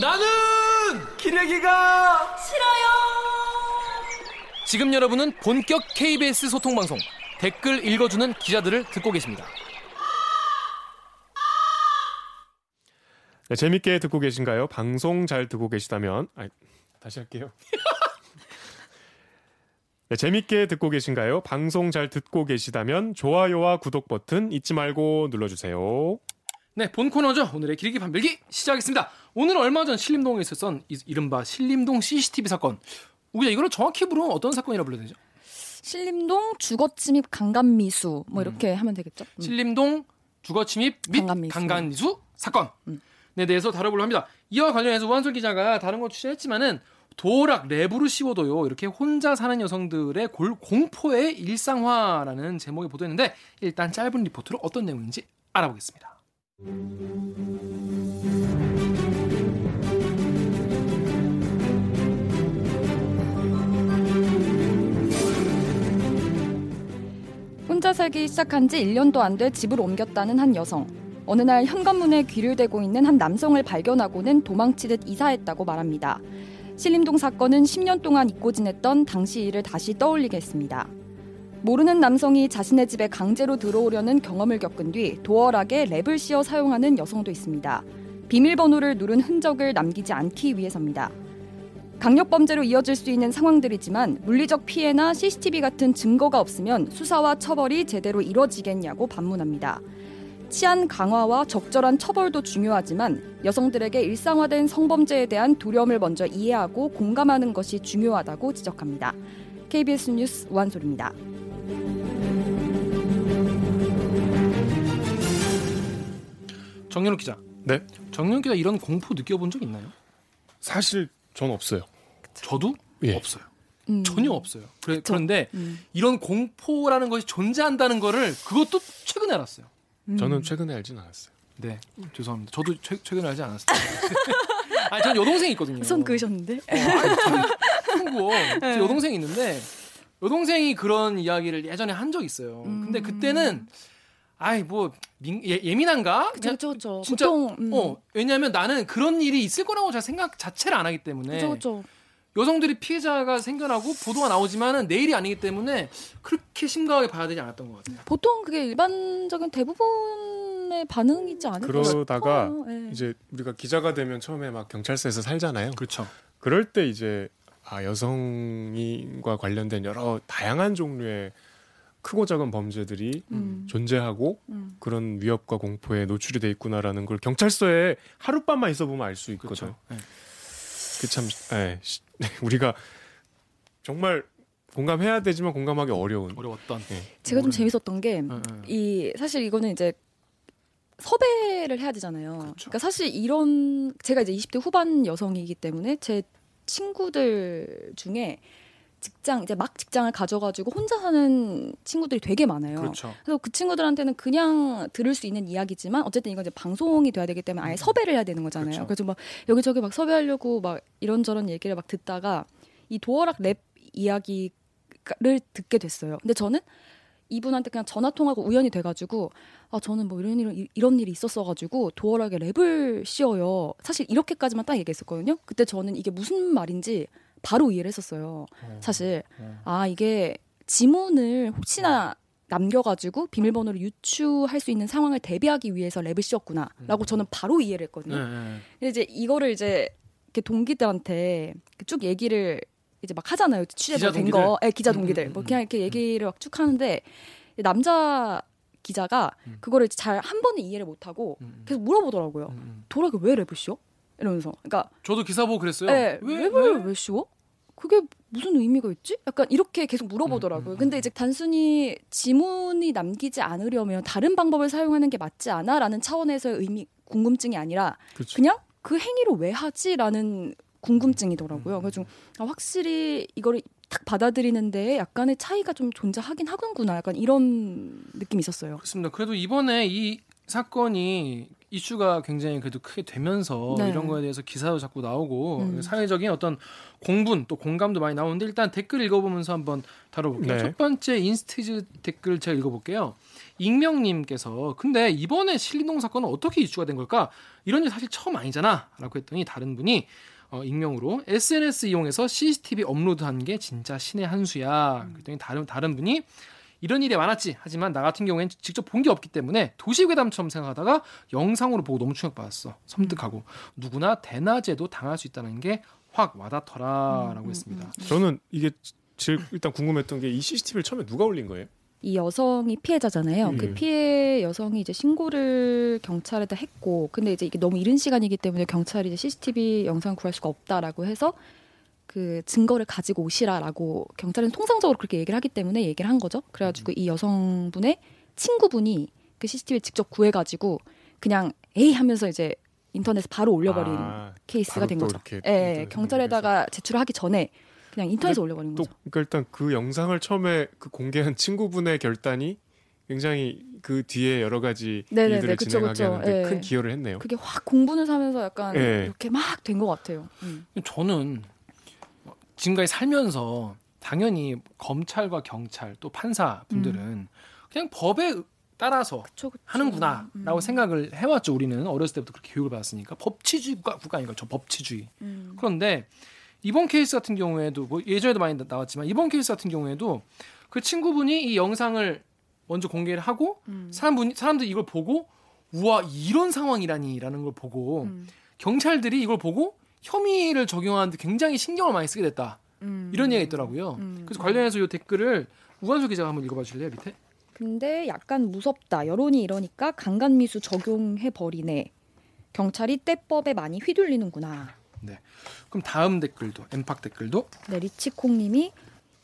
나는 기레기가 싫어요. 지금 여러분은 본격 KBS 소통 방송 댓글 읽어주는 기자들을 듣고 계십니다. 네, 재밌게 듣고 계신가요? 방송 잘 듣고 계시다면 아, 다시 할게요. 네, 재밌게 듣고 계신가요? 방송 잘 듣고 계시다면 좋아요와 구독 버튼 잊지 말고 눌러주세요. 네, 본 코너죠. 오늘의 길기 판별기 시작하겠습니다. 오늘 얼마 전 신림동에 있었던 이, 이른바 신림동 CCTV 사건. 우리가 이거를 정확히 부르면 어떤 사건이라 불러야 되죠? 신림동 주거침입 강간미수 뭐 이렇게 하면 되겠죠. 음. 신림동 주거침입 및 강간미수. 강간미수 사건. 음. 네, 대해서 다뤄보려 합니다. 이와 관련해서 우한솔 기자가 다른 거 취재했지만은 도락 랩으로 씌워도요 이렇게 혼자 사는 여성들의 골, 공포의 일상화라는 제목의 보도했는데 일단 짧은 리포트로 어떤 내용인지 알아보겠습니다. 혼자 살기 시작한 지 1년도 안 돼 집을 옮겼다는 한 여성. 어느 날 현관문에 귀를 대고 있는 한 남성을 발견하고는 도망치듯 이사했다고 말합니다. 신림동 사건은 10년 동안 잊고 지냈던 당시 일을 다시 떠올리게 했습니다. 모르는 남성이 자신의 집에 강제로 들어오려는 경험을 겪은 뒤 도어락에 랩을 씌워 사용하는 여성도 있습니다. 비밀번호를 누른 흔적을 남기지 않기 위해서입니다. 강력범죄로 이어질 수 있는 상황들이지만 물리적 피해나 CCTV 같은 증거가 없으면 수사와 처벌이 제대로 이뤄지겠냐고 반문합니다. 치안 강화와 적절한 처벌도 중요하지만 여성들에게 일상화된 성범죄에 대한 두려움을 먼저 이해하고 공감하는 것이 중요하다고 지적합니다. KBS 뉴스 우한솔입니다. 정연욱 기자. 네, 정연욱 기자 이런 공포 느껴본 적 있나요? 사실 전 없어요. 저도 예. 없어요. 음. 전혀 없어요. 그래, 저- 그런데 음. 이런 공포라는 것이 존재한다는 거를 그것도 최근에 알았어요. 음. 저는 최근에 알진 않았어요. 네, 죄송합니다. 저도 최, 최근에 알지 않았어요. 아니, 전 여동생이 있거든요. 손 그으셨는데? 어, 아니, 제 여동생이 있는데 여동생이 그런 이야기를 예전에 한 적이 있어요. 근데 그때는 아이 뭐 민, 예, 예민한가? 그냥 그렇죠, 그렇죠. 진짜 보통 음. 어 왜냐하면 나는 그런 일이 있을 거라고 잘 생각 자체를 안 하기 때문에 그렇죠, 그렇죠. 여성들이 피해자가 생겨나고 보도가 나오지만은 내일이 아니기 때문에 그렇게 심각하게 봐야 되지 않았던 것 같아요. 보통 그게 일반적인 대부분의 반응이지 않을까 그러다가 싶어요. 예. 이제 우리가 기자가 되면 처음에 막 경찰서에서 살잖아요. 그렇죠. 그럴 때 이제 아 여성과 관련된 여러 다양한 종류의 크고 작은 범죄들이 음. 존재하고 음. 그런 위협과 공포에 노출이 돼 있구나라는 걸 경찰서에 하룻밤만 있어 보면 알 수 있거든. 그렇죠. 네. 그참 예, 시- 우리가 정말 공감해야 되지만 공감하기 어려운. 어려웠던. 예. 제가 좀 재밌었던 게 응, 응. 이 사실 이거는 이제 섭외를 해야 되잖아요. 그 그렇죠. 러니까 사실 이런 제가 이제 20대 후반 여성이기 때문에 제 친구들 중에 직장 이제 막 직장을 가져가지고 혼자 사는 친구들이 되게 많아요. 그렇죠. 그래서 그 친구들한테는 그냥 들을 수 있는 이야기지만 어쨌든 이건 이제 방송이 돼야 되기 때문에 아예 섭외를 해야 되는 거잖아요. 음. 그렇죠. 그래서 막 여기저기 막 섭외하려고 막 이런저런 얘기를 막 듣다가 이 도어락 랩 이야기를 듣게 됐어요. 근데 저는 이분한테 그냥 전화 통화가 우연히 돼가지고 아 저는 뭐 이런 일 이런 일이 있었어가지고 도어락에 랩을 씌워요. 사실 이렇게까지만 딱 얘기했었거든요. 그때 저는 이게 무슨 말인지 바로 이해를 했었어요. 사실 어. 아 이게 지문을 혹시나 남겨가지고 비밀번호를 유추할 수 있는 상황을 대비하기 위해서 랩을 씌웠구나라고 저는 바로 이해를 했거든요. 네, 네. 근데 이제 이거를 이제 이렇게 동기들한테 쭉 얘기를 이제 막 하잖아요. 취재도 된? 거, 예, 기자 음, 동기들. 음, 뭐 음, 그냥 이렇게 얘기를 막 쭉 하는데 남자 기자가 음. 그거를 잘 한 번에 이해를 못 하고 음, 음. 계속 물어보더라고요. 음, 음. 도라가 왜 랩을 씌워? 이러면서. 그러니까 저도 기사 보고 그랬어요. 예, 왜, 랩을 왜? 왜 씌워? 그게 무슨 의미가 있지? 약간 이렇게 계속 물어보더라고요. 음, 음, 근데 이제 단순히 지문이 남기지 않으려면 다른 방법을 사용하는 게 맞지 않아?라는 차원에서의 의미 궁금증이 아니라 그렇죠. 그냥 그 행위를 왜 하지?라는 음, 궁금증이더라고요. 그래서 좀 아, 확실히 이거를 딱 받아들이는데 약간의 차이가 좀 존재하긴 하군구나. 약간 이런 느낌이 있었어요. 그렇습니다. 그래도 이번에 이 사건이 이슈가 굉장히 그래도 크게 되면서 네. 이런 거에 대해서 기사도 자꾸 나오고 음. 사회적인 어떤 공분 또 공감도 많이 나오는데 일단 댓글 읽어보면서 한번 다뤄볼게요. 네. 첫 번째 인스티즈 댓글 제가 읽어볼게요. 익명님께서 근데 이번에 신림동 사건은 어떻게 이슈가 된 걸까? 이런 일 사실 처음 아니잖아.라고 했더니 다른 분이 어, 익명으로 SNS 이용해서 CCTV 업로드한 게 진짜 신의 한 수야. 그랬더니 다른 다른 분이 이런 일이 많았지. 하지만 나 같은 경우엔 직접 본 게 없기 때문에 도시괴담처럼 생각하다가 영상으로 보고 너무 충격받았어. 섬뜩하고 누구나 대낮에도 당할 수 있다는 게 확 와닿더라라고 음, 음, 했습니다. 저는 이게 제일 일단 궁금했던 게 이 CCTV를 처음에 누가 올린 거예요? 이 여성이 피해자잖아요. 음. 그 피해 여성이 이제 신고를 경찰에다 했고, 근데 이제 이게 너무 이른 시간이기 때문에 경찰이 이제 CCTV 영상 구할 수가 없다라고 해서 그 증거를 가지고 오시라라고 경찰은 통상적으로 그렇게 얘기를 하기 때문에 얘기를 한 거죠. 그래가지고 이 여성분의 친구분이 그 CCTV 를 직접 구해가지고 그냥 에이 하면서 이제 인터넷에 바로 올려버린 아, 케이스가 바로 된또 거죠. 예, 예, 인터넷에 경찰에다가 제출하기 전에 그냥 인터넷에 올려버린 또 거죠. 그러니까 일단 그 영상을 처음에 그 공개한 친구분의 결단이 굉장히 그 뒤에 여러 가지 네네네, 일들을 그쵸, 진행하게 그쵸. 하는데 예. 큰 기여를 했네요. 그게 확 공분을 사면서 약간 예. 이렇게 막 된 것 같아요. 음. 저는 지금까지 살면서 당연히 검찰과 경찰 또 판사 분들은 그냥 법에 따라서 그쵸, 그쵸. 하는구나라고 음. 생각을 해왔죠. 우리는 어렸을 때부터 그렇게 교육을 받았으니까 법치주의 국가, 국가니까 저 법치주의. 음. 그런데 이번 케이스 같은 경우에도 뭐 예전에도 많이 나- 나왔지만 이번 케이스 같은 경우에도 그 친구분이 이 영상을 먼저 공개를 하고 음. 사람분 사람들이 이걸 보고 우와 이런 상황이라니라는 걸 보고 음. 경찰들이 이걸 보고 혐의를 적용하는데 굉장히 신경을 많이 쓰게 됐다 음. 이런 얘기가 있더라고요. 음. 그래서 관련해서 이 댓글을 우관수 기자가 한번 읽어봐 주실래요 밑에? 근데 약간 무섭다. 여론이 이러니까 강간미수 적용해 버리네. 경찰이 때법에 많이 휘둘리는구나. 그럼 다음 댓글도 엠팍 댓글도 네, 리치콩님이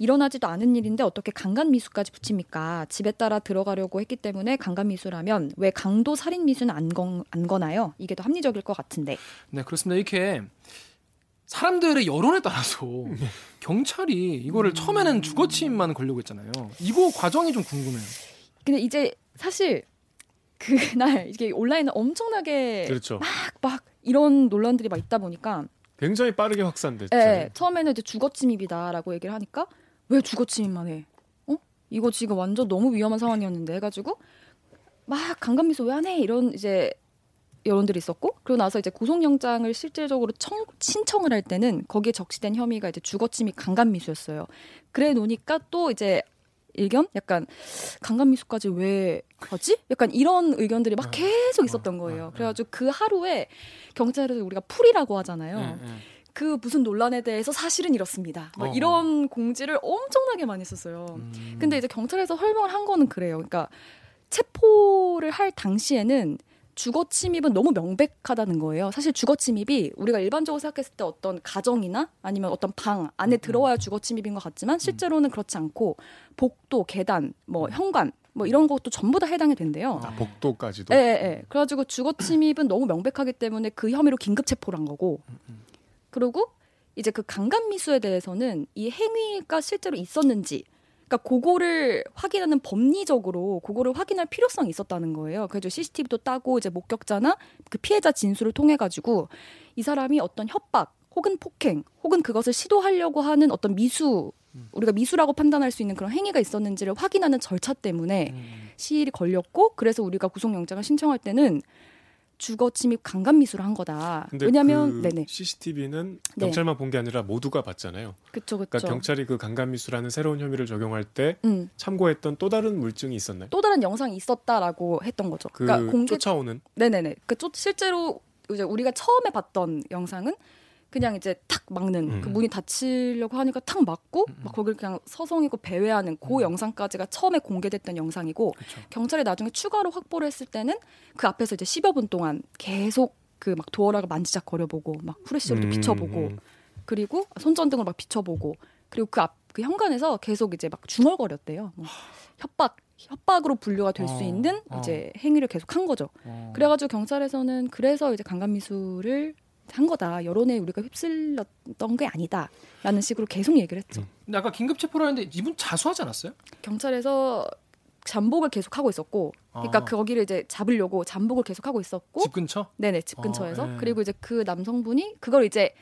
일어나지도 않은 일인데 어떻게 강간 미수까지 붙입니까? 집에 따라 들어가려고 했기 때문에 강간 미수라면 왜 강도 살인 미수는 안, 건, 안 거나요? 이게 더 합리적일 것 같은데. 네 그렇습니다. 이렇게 사람들의 여론에 따라서 경찰이 이거를 처음에는 주거침입만 걸려고 했잖아요. 이거 과정이 좀 궁금해요. 근데 이제 사실 그날 이게 온라인에 엄청나게 그렇죠. 막, 막 이런 논란들이 막 있다 보니까 굉장히 빠르게 확산됐죠. 예, 처음에는 이제 주거 침입이다라고 얘기를 하니까 왜 주거침입만 해? 어? 이거 지금 완전 너무 위험한 상황이었는데 해가지고 막 강간미수 왜 안 해? 이런 이제 여론들이 있었고 그리고 나서 이제 구속영장을 실질적으로 청, 신청을 할 때는 거기에 적시된 혐의가 이제 주거침입 강간미수였어요. 그래 놓으니까 또 이제 의견 약간 강간미수까지 왜 하지? 약간 이런 의견들이 막 계속 있었던 거예요. 그래가지고 그 하루에 경찰에서 우리가 풀이라고 하잖아요. 그 무슨 논란에 대해서 사실은 이렇습니다. 뭐 어. 이런 공지를 엄청나게 많이 했었어요. 음. 근데 이제 경찰에서 설명을 한 거는 그래요. 그러니까 체포를 할 당시에는 주거 침입은 너무 명백하다는 거예요. 사실 주거 침입이 우리가 일반적으로 생각했을 때 어떤 가정이나 아니면 어떤 방 안에 들어와야 주거 침입인 것 같지만 실제로는 그렇지 않고 복도, 계단, 뭐 현관 뭐 이런 것도 전부 다 해당이 된대요. 아, 복도까지도. 예, 예, 예. 그래가지고 주거 침입은 너무 명백하기 때문에 그 혐의로 긴급 체포를 한 거고. 그리고 이제 그 강간 미수에 대해서는 이 행위가 실제로 있었는지, 그러니까 그거를 확인하는 법리적으로 그거를 확인할 필요성이 있었다는 거예요. 그래서 CCTV도 따고 이제 목격자나 그 피해자 진술을 통해 가지고 이 사람이 어떤 협박 혹은 폭행 혹은 그것을 시도하려고 하는 어떤 미수 우리가 미수라고 판단할 수 있는 그런 행위가 있었는지를 확인하는 절차 때문에 음. 시일이 걸렸고 그래서 우리가 구속영장을 신청할 때는 주거 침입 강간 미수를 한 거다. 왜냐하면 그 네네 CCTV는 네. 경찰만 본게 아니라 모두가 봤잖아요. 그쵸 그쵸. 그러니까 경찰이 그 강간 미수라는 새로운 혐의를 적용할 때 음, 참고했던 또 다른 물증이 있었나요? 또 다른 영상이 있었다라고 했던 거죠. 그 그러니까 공개 쫓아오는 네네네. 그 쫓- 실제로 이제 우리가 처음에 봤던 영상은 그냥 이제 탁 막는 음. 그 문이 닫히려고 하니까 탁 막고 음. 막 거기를 그냥 서성이고 배회하는 그 영상까지가 처음에 공개됐던 영상이고 그렇죠. 경찰이 나중에 추가로 확보를 했을 때는 그 앞에서 이제 10여 분 동안 계속 그 막 도어락을 만지작 거려 보고 막 후레쉬로도 음, 비춰보고 음. 그리고 손전등을 막 비춰보고 그리고 그앞그 현관에서 계속 이제 막 중얼거렸대요. 뭐 협박 협박으로 분류가 될수 어, 있는 어. 이제 행위를 계속 한 거죠. 어. 그래가지고 경찰에서는 그래서 이제 강간 미수를 한 거다. 여론에 우리가 휩쓸렸던 게 아니다라는 식으로 계속 얘기를 했죠. 음. 근데 아까 긴급 체포를 하는데 이분 자수하지 않았어요? 경찰에서 잠복을 계속 하고 있었고, 그러니까 아. 거기를 이제 잡으려고 잠복을 계속 하고 있었고, 집 근처? 네네 집 어, 근처에서 예. 그리고 이제 그 남성분이 그걸 이제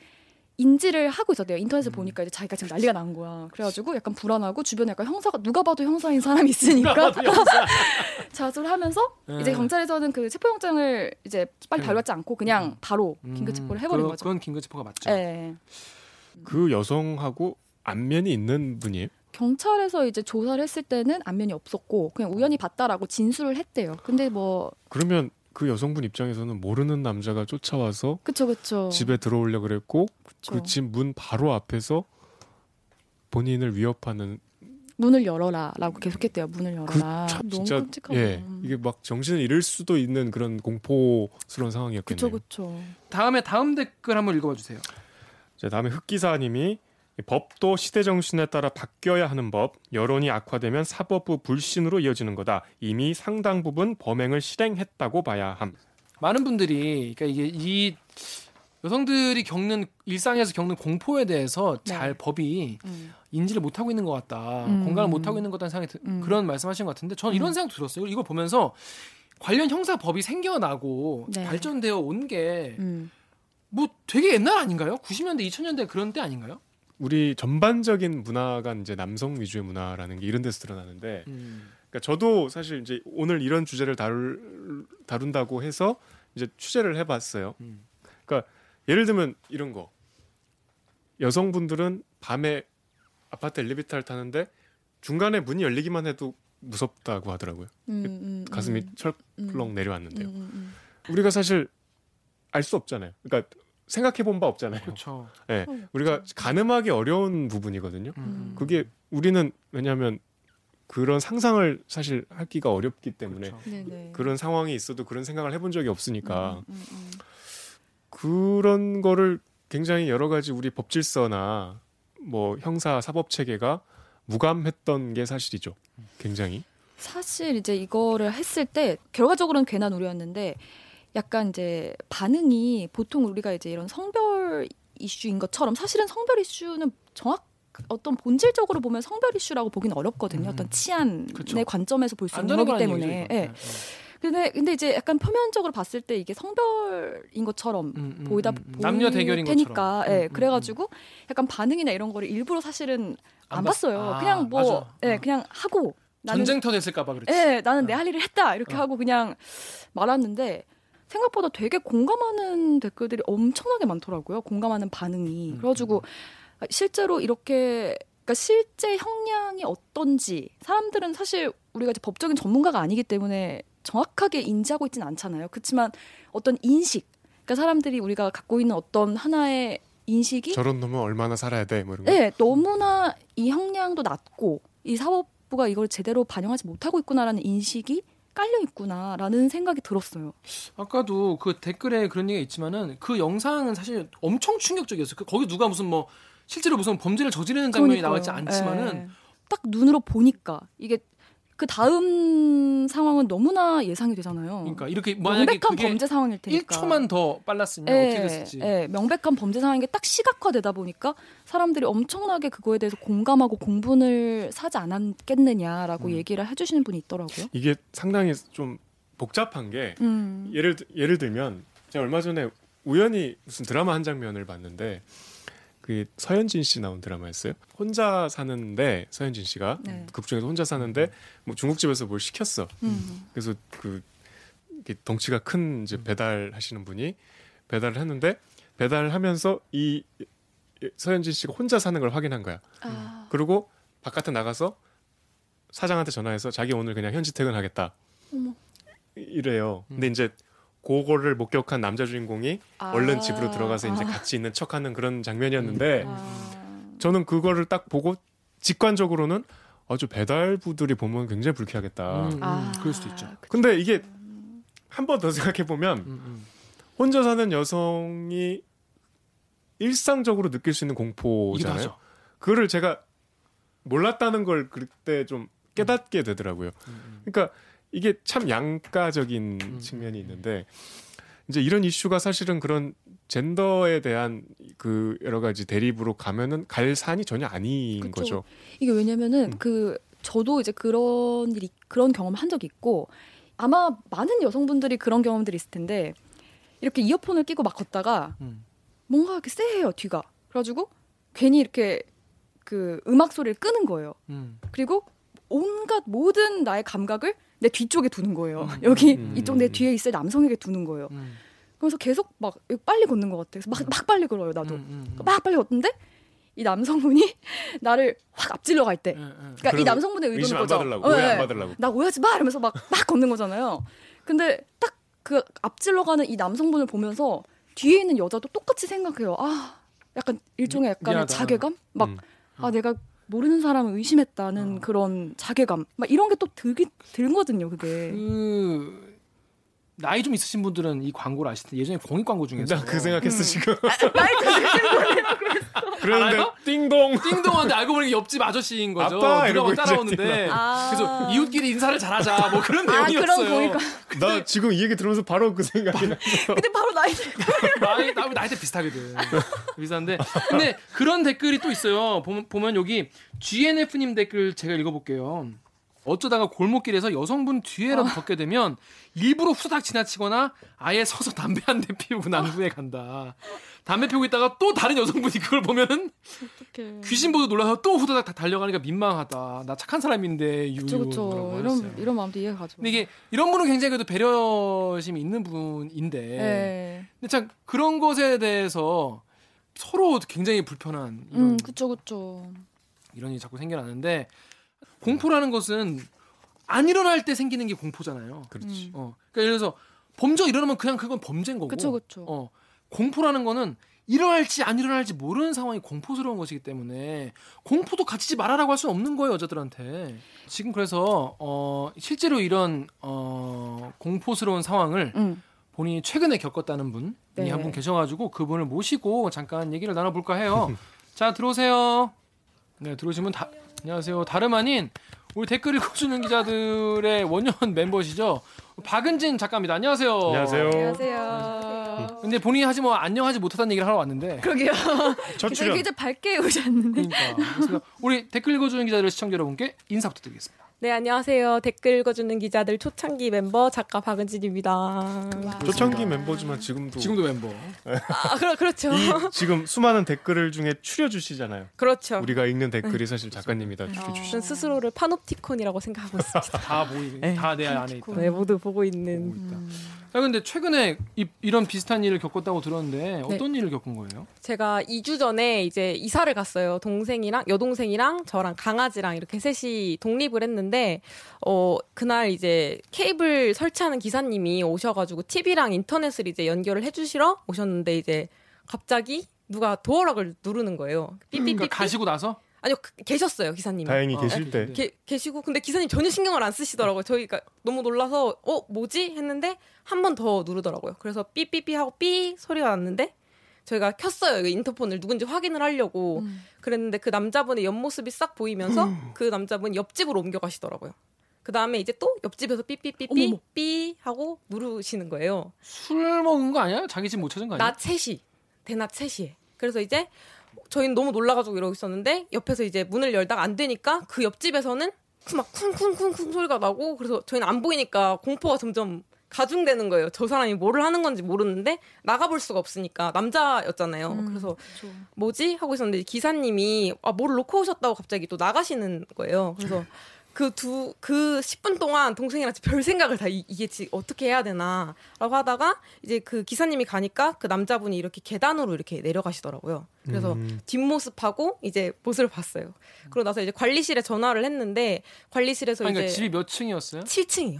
인지를 하고 있었대요. 인터넷에 음. 보니까 이제 자기가 지금 난리가 난 거야. 그래가지고 약간 불안하고 주변에 약간 형사가 누가 봐도 형사인 사람이 있으니까 자수를 하면서 예. 이제 경찰에서는 그 체포영장을 이제 빨리 음. 발부하지 않고 그냥 바로 긴급 체포를 해버린 그, 거죠. 그건 긴급 체포가 맞죠. 예. 그 여성하고 안면이 있는 분이에요. 경찰에서 이제 조사를 했을 때는 안면이 없었고 그냥 우연히 봤다라고 진술을 했대요. 근데 뭐 그러면 그 여성분 입장에서는 모르는 남자가 쫓아와서 그쵸 그쵸 집에 들어오려 그랬고. 그 집 문 바로 앞에서 본인을 위협하는 문을 열어라라고 계속했대요. 문을 열어라. 그참 너무 진짜 끔찍하다. 예 이게 막 정신을 잃을 수도 있는 그런 공포스러운 상황이었겠네요. 그쵸. 다음에 다음 댓글 한번 읽어봐 주세요. 자, 다음에 흑기사님이 법도 시대 정신에 따라 바뀌어야 하는 법, 여론이 악화되면 사법부 불신으로 이어지는 거다. 이미 상당 부분 범행을 실행했다고 봐야 함. 많은 분들이 그러니까 이게 이 여성들이 겪는 일상에서 겪는 공포에 대해서 네. 잘 법이 음. 인지를 못 하고 있는 것 같다. 음. 공감을 못 하고 있는 것 같다는 생각이 드- 음. 그런 말씀하신 것 같은데 저는 이런 음. 생각 들었어요. 이걸 보면서 관련 형사 법이 생겨나고 네. 발전되어 온 게뭐 음. 되게 옛날 아닌가요? 90년대, 2000년대 그런 때 아닌가요? 우리 전반적인 문화가 이제 남성 위주의 문화라는 게 이런 데서 드러나는데, 음. 그러니까 저도 사실 이제 오늘 이런 주제를 다룰 다룬다고 해서 이제 취재를 해봤어요. 음. 그러니까 예를 들면 이런 거 여성분들은 밤에 아파트 엘리베이터를 타는데 중간에 문이 열리기만 해도 무섭다고 하더라고요. 음, 음, 가슴이 음. 철렁 음. 내려왔는데요. 음, 음, 음. 우리가 사실 알 수 없잖아요. 그러니까 생각해 본 바 없잖아요. 그렇죠. 예. 어, 우리가 가늠하기 어려운 부분이거든요. 음. 그게 우리는 왜냐하면 그런 상상을 사실 하기가 어렵기 때문에 그렇죠. 네네. 그런 상황이 있어도 그런 생각을 해본 적이 없으니까 음, 음, 음. 그런 거를 굉장히 여러 가지 우리 법질서나 뭐 형사 사법 체계가 무감했던 게 사실이죠. 굉장히. 사실 이제 이거를 했을 때 결과적으로는 괜한 우려였는데 약간 이제 반응이 보통 우리가 이제 이런 성별 이슈인 것처럼 사실은 성별 이슈는 정확 어떤 본질적으로 보면 성별 이슈라고 보기는 어렵거든요. 음. 어떤 치안의 그쵸. 관점에서 볼수안 있는 거기 때문에. 예. 네, 근데 근데 이제 약간 표면적으로 봤을 때 이게 성별인 것처럼 음, 음, 보이다 음, 음. 남녀 대결인 테니까 것처럼. 예 음, 음, 그래가지고 약간 반응이나 이런 거를 일부러 사실은 안, 안 봤어요. 봤- 아, 그냥 뭐. 예 어. 그냥 하고 나는 전쟁터 됐을까봐 그랬지. 예 나는 내 어. 할 일을 했다 이렇게 어. 하고 그냥 말았는데 생각보다 되게 공감하는 댓글들이 엄청나게 많더라고요. 공감하는 반응이 음, 그래가지고 실제로 이렇게 그러니까 실제 형량이 어떤지 사람들은 사실 우리가 이제 법적인 전문가가 아니기 때문에 정확하게 인지하고 있지는 않잖아요. 그렇지만 어떤 인식, 그러니까 사람들이 우리가 갖고 있는 어떤 하나의 인식이 저런 놈은 얼마나 살아야 돼? 뭐 이런 거. 네, 너무나 이 형량도 낮고 이 사법 부가 이걸 제대로 반영하지 못하고 있구나라는 인식이 깔려 있구나라는 생각이 들었어요. 아까도 그 댓글에 그런 얘기가 있지만은 그 영상은 사실 엄청 충격적이었어요. 그 거기 누가 무슨 뭐 실제로 무슨 범죄를 저지르는 장면이 그러니까요. 나와 있지 않지만은 예. 딱 눈으로 보니까 이게 그 다음 상황은 너무나 예상이 되잖아요. 그러니까 이렇게 만약에 명백한 그게 범죄 상황일 테니까. 1초만 더 빨랐으면 어떻게 예, 됐을지. 예, 명백한 범죄 상황인 게딱 시각화되다 보니까 사람들이 엄청나게 그거에 대해서 공감하고 공분을 사지 않았겠느냐라고 음. 얘기를 해주시는 분이 있더라고요. 이게 상당히 좀 복잡한 게 음. 예를 들- 예를 들면 제가 얼마 전에 우연히 무슨 드라마 한 장면을 봤는데 그 서현진 씨 나온 드라마였어요. 혼자 사는데 서현진 씨가 네. 극 중에서 혼자 사는데 뭐 중국집에서 뭘 시켰어. 음. 그래서 그 덩치가 큰 이제 배달 하시는 분이 배달을 했는데 배달을 하면서 이 서현진 씨가 혼자 사는 걸 확인한 거야. 아. 그리고 바깥에 나가서 사장한테 전화해서 자기 오늘 그냥 현지 퇴근하겠다. 어머. 이래요. 근데 음. 이제 그거를 목격한 남자 주인공이 아. 얼른 집으로 들어가서 이제 아. 같이 있는 척하는 그런 장면이었는데 아. 저는 그거를 딱 보고 직관적으로는 아주 배달부들이 보면 굉장히 불쾌하겠다. 음, 음, 아. 그럴 수도 있죠. 그쵸. 근데 이게 한 번 더 생각해 보면 음, 음. 혼자 사는 여성이 일상적으로 느낄 수 있는 공포잖아요. 그거를 제가 몰랐다는 걸 그때 좀 깨닫게 되더라고요. 음, 음. 그러니까 이게 참 양가적인 음. 측면이 있는데 이제 이런 이슈가 사실은 그런 젠더에 대한 그 여러 가지 대립으로 가면은 갈 산이 전혀 아닌 그쵸. 거죠. 이게 왜냐면은 음. 그 저도 이제 그런 일이 그런 경험 한 적이 있고 아마 많은 여성분들이 그런 경험들이 있을 텐데 이렇게 이어폰을 끼고 막 걷다가 음. 뭔가 이렇게 쎄해요 뒤가 그래가지고 괜히 이렇게 그 음악 소리를 끄는 거예요. 음. 그리고 온갖 모든 나의 감각을 내 뒤쪽에 두는 거예요. 음. 여기 음. 이쪽 내 뒤에 있을 남성에게 두는 거예요. 음. 그래서 계속 막 빨리 걷는 것 같아. 그래서 막, 막 빨리 걸어요, 나도. 음, 음, 음. 막 빨리 걷는데 이 남성분이 나를 확 앞질러 갈 때. 그러니까 이 남성분의 의도는 거죠. 받으려고, 어, 오해 안 예. 받으려고. 나 오해하지 마 이러면서 막 막 걷는 거잖아요. 근데 딱 그 앞질러 가는 이 남성분을 보면서 뒤에 있는 여자도 똑같이 생각해요. 아, 약간 일종의 약간의 미안하다. 자괴감? 막 음. 아 내가 모르는 사람을 의심했다는 어. 그런 자괴감. 막 이런 게 또 들기 들거든요, 그게. 그 나이 좀 있으신 분들은 이 광고를 아실 텐데 예전에 공익 광고 중에서 나 그 생각했어 음. 지금. 나이 드신 그런데 알아요? 띵동. 띵동한데 알고 보니 옆집 아저씨인 거죠. 아빠! 이러고 따라오는데 아. 그래서 이웃끼리 인사를 잘하자 뭐 그런 아, 내용이었어요. 그런 공익 나 지금 이 얘기 들으면서 바로 그 생각이 나. 근데 바로 나이 들 나이 나 나이 대 비슷하거든. 비슷한데 근데 그런 댓글이 또 있어요. 보면, 보면 여기 GNF님 댓글 제가 읽어볼게요. 어쩌다가 골목길에서 여성분 뒤에라도 걷게 되면 일부러 후다닥 지나치거나 아예 서서 담배 한 대 피우고 난 후에 간다. 담배 피우고 있다가 또 다른 여성분이 그걸 보면은 귀신 보도 놀라서 또 후다닥 다 달려가니까 민망하다. 나 착한 사람인데 유유. 뭐라고 이런. 이런 마음도 이해가 가죠. 근데 이게 이런 분은 굉장히 그래도 배려심이 있는 분인데 네. 근데 참 그런 것에 대해서 서로 굉장히 불편한 이런 음 그쵸 그쵸. 이런 일이 자꾸 생겨나는데 공포라는 것은 안 일어날 때 생기는 게 공포잖아요. 그렇지. 음. 어. 그러니까 예를 들어서 범죄가 일어나면 그냥 그건 범죄인 거고. 그쵸 그쵸. 어. 공포라는 거는 일어날지 안 일어날지 모르는 상황이 공포스러운 것이기 때문에 공포도 가지지 말아라고 할 수는 없는 거예요 여자들한테 지금 그래서 어 실제로 이런 어 공포스러운 상황을 음. 본인이 최근에 겪었다는 분이 네. 한분 계셔가지고 그분을 모시고 잠깐 얘기를 나눠볼까 해요. 자 들어오세요. 네 들어오시면 다, 안녕하세요. 다름 아닌 우리 댓글 읽어주는 기자들의 원년 멤버시죠. 박은진 작가입니다. 안녕하세요. 안녕하세요. 안녕하세요. 근데 본인이 하지 뭐 안녕하지 못하다는 얘기를 하러 왔는데. 그러게요. 첫 굉장히, 출연. 굉장히 밝게 오셨는데. 그러니까 우리 댓글 읽어주는 기자들 시청자 여러분께 인사 부탁드리겠습니다. 네, 안녕하세요. 댓글 읽어주는 기자들 초창기 멤버 작가 박은진입니다. 초창기 멤버지만 지금도 지금도 멤버. 아, 그러, 그렇죠. 이 지금 수많은 댓글 중에 추려주시잖아요. 그렇죠. 우리가 읽는 댓글이 사실 작가님이 다 추려주시. 저는 스스로를 파놉티콘이라고 생각하고 있습니다. 다 모이 네. 다내 안에 있다. 네, 모두 보고 보고 있는. 있다. 아 근데 최근에 이, 이런 비슷한 일을 겪었다고 들었는데 어떤 일을 겪은 거예요? 제가 2주 전에 이제 이사를 갔어요. 동생이랑, 여동생이랑 저랑 강아지랑 이렇게 셋이 독립을 했는데, 어, 그날 이제 케이블 설치하는 기사님이 오셔가지고 TV랑 인터넷을 이제 연결을 해주시러 오셨는데 이제 갑자기 누가 도어락을 누르는 거예요. 삐삐삐. 그러니까 가시고 나서 아니요, 그- 계셨어요, 기사님이. 다행히 어, 계실 때. 네. 게, 계시고 근데 기사님 전혀 신경을 안 쓰시더라고요. 저희가 너무 놀라서 어 뭐지 했는데 한 번 더 누르더라고요. 그래서 삐삐삐 하고 삐 소리가 났는데 저희가 켰어요. 이 인터폰을 누군지 확인을 하려고 음. 그랬는데 그 남자분의 옆모습이 싹 보이면서 그 남자분 옆집으로 옮겨가시더라고요. 그 다음에 이제 또 옆집에서 삐삐삐삐 어머머. 삐 하고 누르시는 거예요. 술 먹은 거 아니야? 자기 집 못 찾은 거 아니야? 낮 3시. 대낮 3시에. 그래서 이제 저희는 너무 놀라가지고 이러고 있었는데 옆에서 이제 문을 열다가 안 되니까 그 옆집에서는 막 쿵쿵쿵쿵 소리가 나고 그래서 저희는 안 보이니까 공포가 점점 가중되는 거예요. 저 사람이 뭐를 하는 건지 모르는데 나가볼 수가 없으니까 남자였잖아요. 음, 그래서 그쵸. 뭐지 하고 있었는데 기사님이 아 뭐를 놓고 오셨다고 갑자기 또 나가시는 거예요. 그래서 그 두 그 10분 동안 동생이랑 별 생각을 다 이, 이게 지, 어떻게 해야 되나라고 하다가 이제 그 기사님이 가니까 그 남자분이 이렇게 계단으로 이렇게 내려가시더라고요. 그래서 음. 뒷모습하고 이제 모습을 봤어요. 그러고 나서 이제 관리실에 전화를 했는데 관리실에서 아니, 그러니까 이제 집이 몇 층이었어요? 7층이요.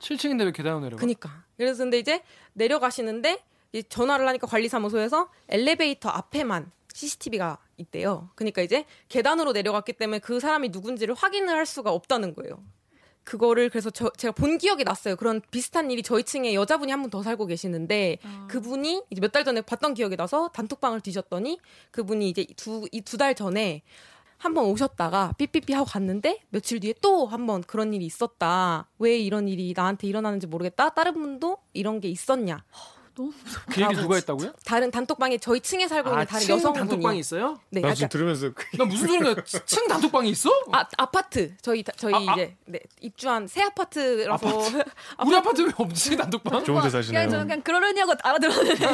7층인데 왜 계단으로 내려가? 그니까. 그래서 근데 이제 내려가시는데 이제 전화를 하니까 관리사무소에서 엘리베이터 앞에만 CCTV가 있대요. 그러니까 이제 계단으로 내려갔기 때문에 그 사람이 누군지를 확인을 할 수가 없다는 거예요. 그거를 그래서 저, 제가 본 기억이 났어요. 그런 비슷한 일이 저희 층에 여자분이 한 분 더 살고 계시는데 그분이 이제 몇 달 전에 봤던 기억이 나서 단톡방을 뒤졌더니 그분이 이제 두 이 두 달 전에 한 번 오셨다가 삐삐삐 하고 갔는데 며칠 뒤에 또 한 번 그런 일이 있었다. 왜 이런 일이 나한테 일어나는지 모르겠다. 다른 분도 이런 게 있었냐. 너무 그 얘기 아, 누가 했다고요? 다른 단톡방에 저희 층에 살고 있는 아, 다른 층 여성분이 단톡방이 있어요? 네, 나 약간 지금 들으면서 그- 나 무슨 소리인가? 층 단톡방이 있어? 아, 아파트 저희 다- 저희 아, 아. 이제 네, 입주한 새 아파트라서 우리 아파트 왜 없지 단톡방? 좋은 데 사시네요. 그냥 저는 그냥 그러려냐고 알아들었는데.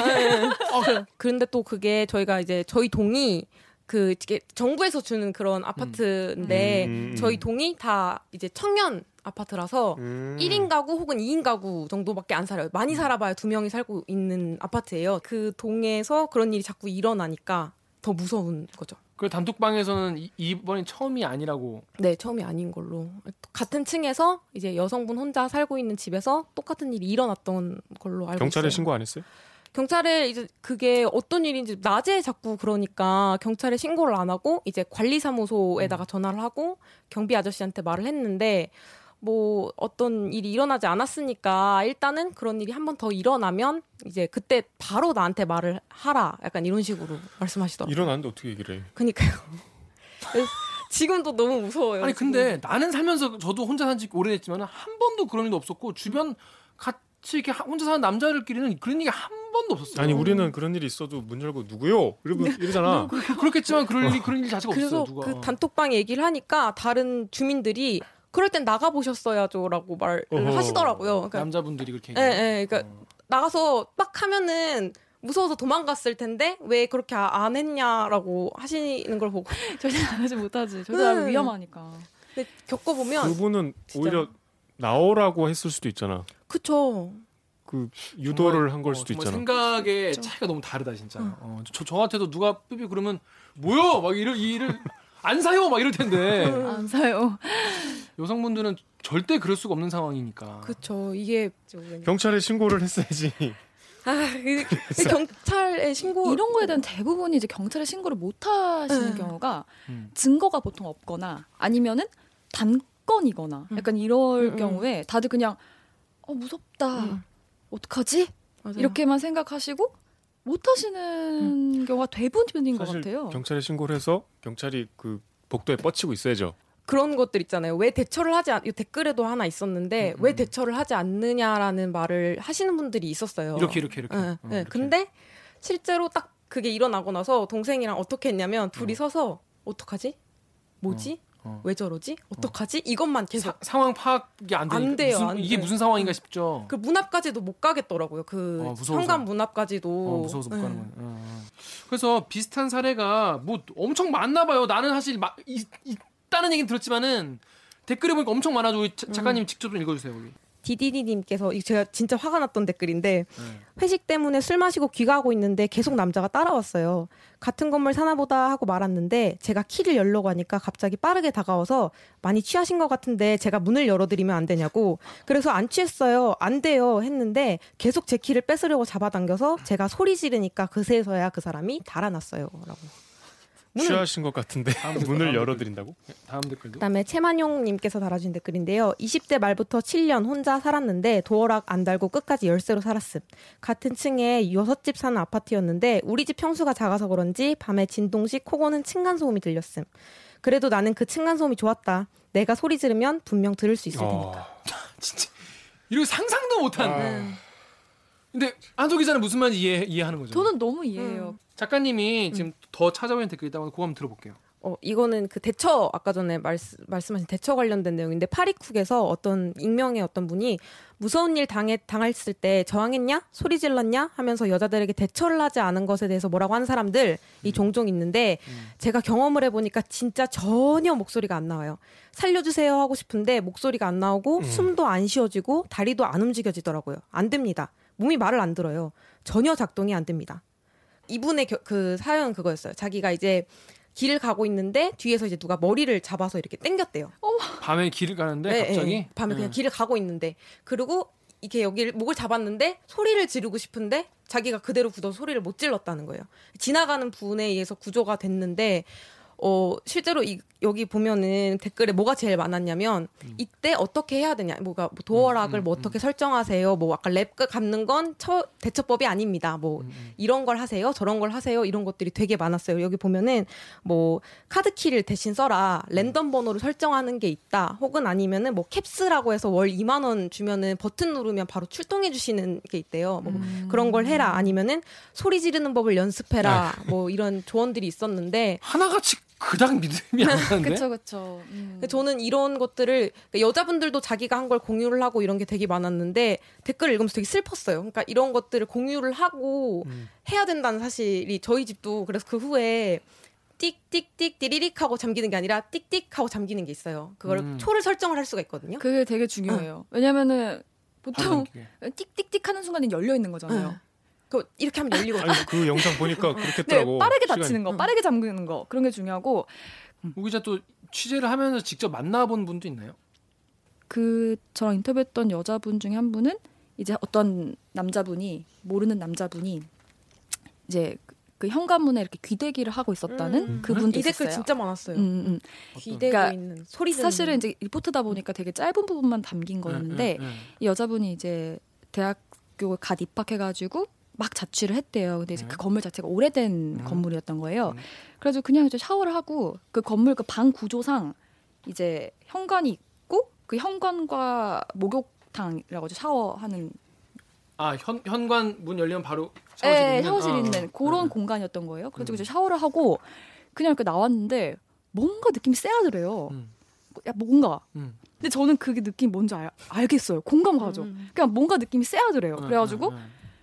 어, 그런데 또 그게 저희가 이제 저희 동이 그 이게 정부에서 주는 그런 아파트인데 음. 저희 동이 다 이제 청년 아파트라서 음. 1인 가구 혹은 2인 가구 정도밖에 안 살아요. 많이 살아봐야 두 명이 살고 있는 아파트예요. 그 동에서 그런 일이 자꾸 일어나니까 더 무서운 거죠. 그 단톡방에서는 이- 이번이 처음이 아니라고. 네, 처음이 아닌 걸로. 같은 층에서 이제 여성분 혼자 살고 있는 집에서 똑같은 일이 일어났던 걸로 알고 경찰에 있어요. 신고 안 했어요? 경찰에 이제 그게 어떤 일인지 낮에 자꾸 그러니까 경찰에 신고를 안 하고 이제 관리사무소에다가 전화를 하고 경비 아저씨한테 말을 했는데 뭐 어떤 일이 일어나지 않았으니까 일단은 그런 일이 한 번 더 일어나면 이제 그때 바로 나한테 말을 하라 약간 이런 식으로 말씀하시더라고요. 일어났는데 어떻게 얘기를 해? 그니까요. 지금도 너무 무서워요. 아니 지금. 근데 나는 살면서 저도 혼자 산 지 오래됐지만 한 번도 그런 일도 없었고 주변 같이 이렇게 하- 혼자 사는 남자들끼리는 그런 일이 한 번도 없었어요. 아니 우리는 그런 일이 있어도 문 열고 누구요? 이러면 이러잖아. 그, 그렇겠지만 그런 일이 그런 일 자체가 그래서 없어요. 누가. 그 단톡방 얘기를 하니까 다른 주민들이 그럴 땐 나가 보셨어야죠라고 말을 어허. 하시더라고요. 그러니까 남자분들이 그렇게 예. 예, 그러니까 나가서 빡 하면은 무서워서 도망갔을 텐데 왜 그렇게 아- 안 했냐라고 하시는 걸 보고 절대 안 하지 못하지. 절대 안 하면 음. 위험하니까. 근데 겪어보면 그분은 진짜. 오히려 나오라고 했을 수도 있잖아. 그쵸. 그 유도를 정말, 한걸 어, 수도 있잖아. 생각의 차이가 너무 다르다 진짜. 어, 저 저한테도 누가 삐삐 그러면 뭐요? 막 이럴 이 일을 안 사요 막 이럴 텐데 안 사요. 여성분들은 절대 그럴 수가 없는 상황이니까. 그쵸. 이게 경찰에 신고를 했어야지. 아, 이- 이 경찰에 신고 이런 거에 대한 대부분이 이제 경찰에 신고를 못 하시는 음. 경우가 음. 증거가 보통 없거나 아니면은 단건이거나 약간 이럴 음, 음. 경우에 다들 그냥 어 무섭다. 음. 어떡하지? 맞아요. 이렇게만 생각하시고 못 하시는 경우가 대부분인 것 같아요. 경찰에 신고를 해서 경찰이 그 복도에 뻗치고 있어야죠. 그런 것들 있잖아요. 왜 대처를 하지 않, 이 댓글에도 하나 있었는데 음, 왜 음. 대처를 하지 않느냐라는 말을 하시는 분들이 있었어요. 이렇게 이렇게 이렇게. 예, 어, 예. 이렇게. 근데 실제로 딱 그게 일어나고 나서 동생이랑 어떻게 했냐면 둘이 서서 어떡하지? 뭐지? 어. 왜 저러지? 어떡하지? 이것만 계속 사- 상황 파악이 안 안 돼요, 무슨- 안 이게 돼. 무슨 상황인가 싶죠. 그 문 앞까지도 못 가겠더라고요. 그 어. 현관 문 앞까지도 어, 무서워서 못 예. 가는 거예요. 어, 어. 그래서 비슷한 사례가 뭐 엄청 많나 봐요. 나는 사실 마, 이, 있다는 얘기는 들었지만은 댓글에 보니까 엄청 자- 음. 작가님 직접 좀 읽어주세요. 거기. 디디디님께서 제가 진짜 화가 났던 댓글인데 네. 회식 때문에 술 마시고 귀가하고 있는데 계속 남자가 따라왔어요. 같은 건물 사나보다 하고 말았는데 제가 키를 열려고 하니까 갑자기 빠르게 다가와서 많이 취하신 것 같은데 제가 문을 열어드리면 안 되냐고 그래서 안 취했어요 안 돼요 했는데 계속 제 키를 뺏으려고 잡아당겨서 제가 소리 지르니까 그새서야 그 사람이 달아났어요라고. 문을- 취하신 것 같은데 문을 열어드린다고? 다음 댓글도. 그다음에 채만용님께서 달아준 댓글인데요. 20대 말부터 7년 혼자 살았는데 도어락 안 달고 끝까지 열쇠로 살았음. 같은 층에 여섯 집 사는 아파트였는데 우리 집 평수가 작아서 그런지 밤에 진동식 코고는 층간 소음이 들렸음. 그래도 나는 그 층간 소음이 좋았다. 내가 소리 지르면 분명 들을 수 있을 테니까. 어. 진짜 이거 상상도 못한. 네. 근데 한소 기자는 무슨 말인지 이해 이해하는 거죠. 저는 너무 이해해요. 작가님이 지금 더 찾아오는 댓글 있다고 그거 한번 들어볼게요. 어, 이거는 그 대처 아까 전에 말씀, 말씀하신 대처 관련된 내용인데 파리쿡에서 어떤 익명의 어떤 분이 무서운 일 당해 당했을 때 저항했냐 소리 질렀냐 하면서 여자들에게 대처를 하지 않은 것에 대해서 뭐라고 하는 사람들이 종종 있는데 제가 경험을 해보니까 진짜 전혀 목소리가 안 나와요. 살려주세요 하고 싶은데 목소리가 안 나오고 숨도 안 쉬어지고 다리도 안 움직여지더라고요. 안 됩니다. 몸이 말을 안 들어요. 전혀 작동이 안 됩니다. 이분의 겨- 그 사연은 그거였어요. 자기가 이제 길을 가고 있는데 뒤에서 이제 누가 머리를 잡아서 이렇게 당겼대요. 밤에 길을 가는데 네, 갑자기 네. 밤에 그냥 네. 길을 가고 있는데 그리고 이렇게 여기를 목을 잡았는데 소리를 지르고 싶은데 자기가 그대로 굳어 소리를 못 질렀다는 거예요. 지나가는 분에 의해서 구조가 됐는데 어 실제로 이 여기 보면은 댓글에 뭐가 제일 많았냐면 이때 어떻게 해야 되냐 뭐가 뭐 도어락을 음, 뭐 음, 어떻게 설정하세요 뭐 아까 랩 갖는 건 처, 대처법이 아닙니다 뭐 음, 음. 이런 걸 하세요 저런 걸 하세요 이런 것들이 되게 많았어요 여기 보면은 뭐 카드키를 대신 써라 랜덤 번호를 설정하는 게 있다 혹은 아니면은 뭐 캡스라고 해서 월 2만 원 주면은 버튼 누르면 바로 출동해 주시는 게 있대요 뭐 음. 그런 걸 해라 아니면은 소리 지르는 법을 연습해라 네. 뭐 이런 조언들이 있었는데 하나같이 그닥 믿음이 안 가는데. 그쵸 그쵸. 음. 근데 저는 이런 것들을 그러니까 여자분들도 자기가 한 걸 공유를 하고 이런 게 되게 많았는데 댓글을 읽으면서 되게 슬펐어요. 그러니까 이런 것들을 공유를 하고 음. 해야 된다는 사실이 저희 집도 그래서 그 후에 띡띡띡 띠리릭 하고 잠기는 게 아니라 띡띡 하고 잠기는 게 있어요. 그걸 음. 초를 설정을 할 수가 있거든요. 그게 되게 중요해요. 왜냐면은 보통 띡띡띡 하는 순간에 열려 있는 거잖아요. 그 이렇게 하면 열리거든요. 아니 그 영상 보니까 네, 했더라고. 빠르게 시간이. 닫히는 거, 음. 빠르게 잠그는 거 그런 게 중요하고 우 기자 또 취재를 하면서 직접 만나본 분도 있나요? 그 저랑 인터뷰했던 여자분 중에 한 분은 이제 어떤 남자분이 모르는 남자분이 이제 그- 그 현관문에 이렇게 귀대기를 하고 있었다는 음. 그분도 이 댓글 있었어요. 진짜 많았어요. 음, 음. 기대고 그러니까 있는 소리 사실은 이제 리포트다 보니까 되게 짧은 부분만 담긴 거였는데 응, 응, 응. 이 여자분이 이제 대학교 갓 입학해가지고 막 자취를 했대요. 근데 이제 음. 그 건물 자체가 오래된 음. 건물이었던 거예요. 음. 그래가지고 그냥 이제 샤워를 하고 그 건물 그 방 구조상 이제 현관이 있고 그 현관과 목욕탕이라고 하죠. 샤워하는 아 현, 현관 문 열리면 바로 샤워실 예, 있는 샤워실 아, 있는 그런 음. 공간이었던 거예요. 그래가지고 음. 이제 샤워를 하고 그냥 이렇게 나왔는데 뭔가 느낌이 쎄하더래요. 음. 야 뭔가. 음. 근데 저는 그게 느낌 뭔지 알, 알겠어요. 공감 가죠. 음. 그냥 뭔가 느낌이 쎄하더래요. 응, 그래가지고.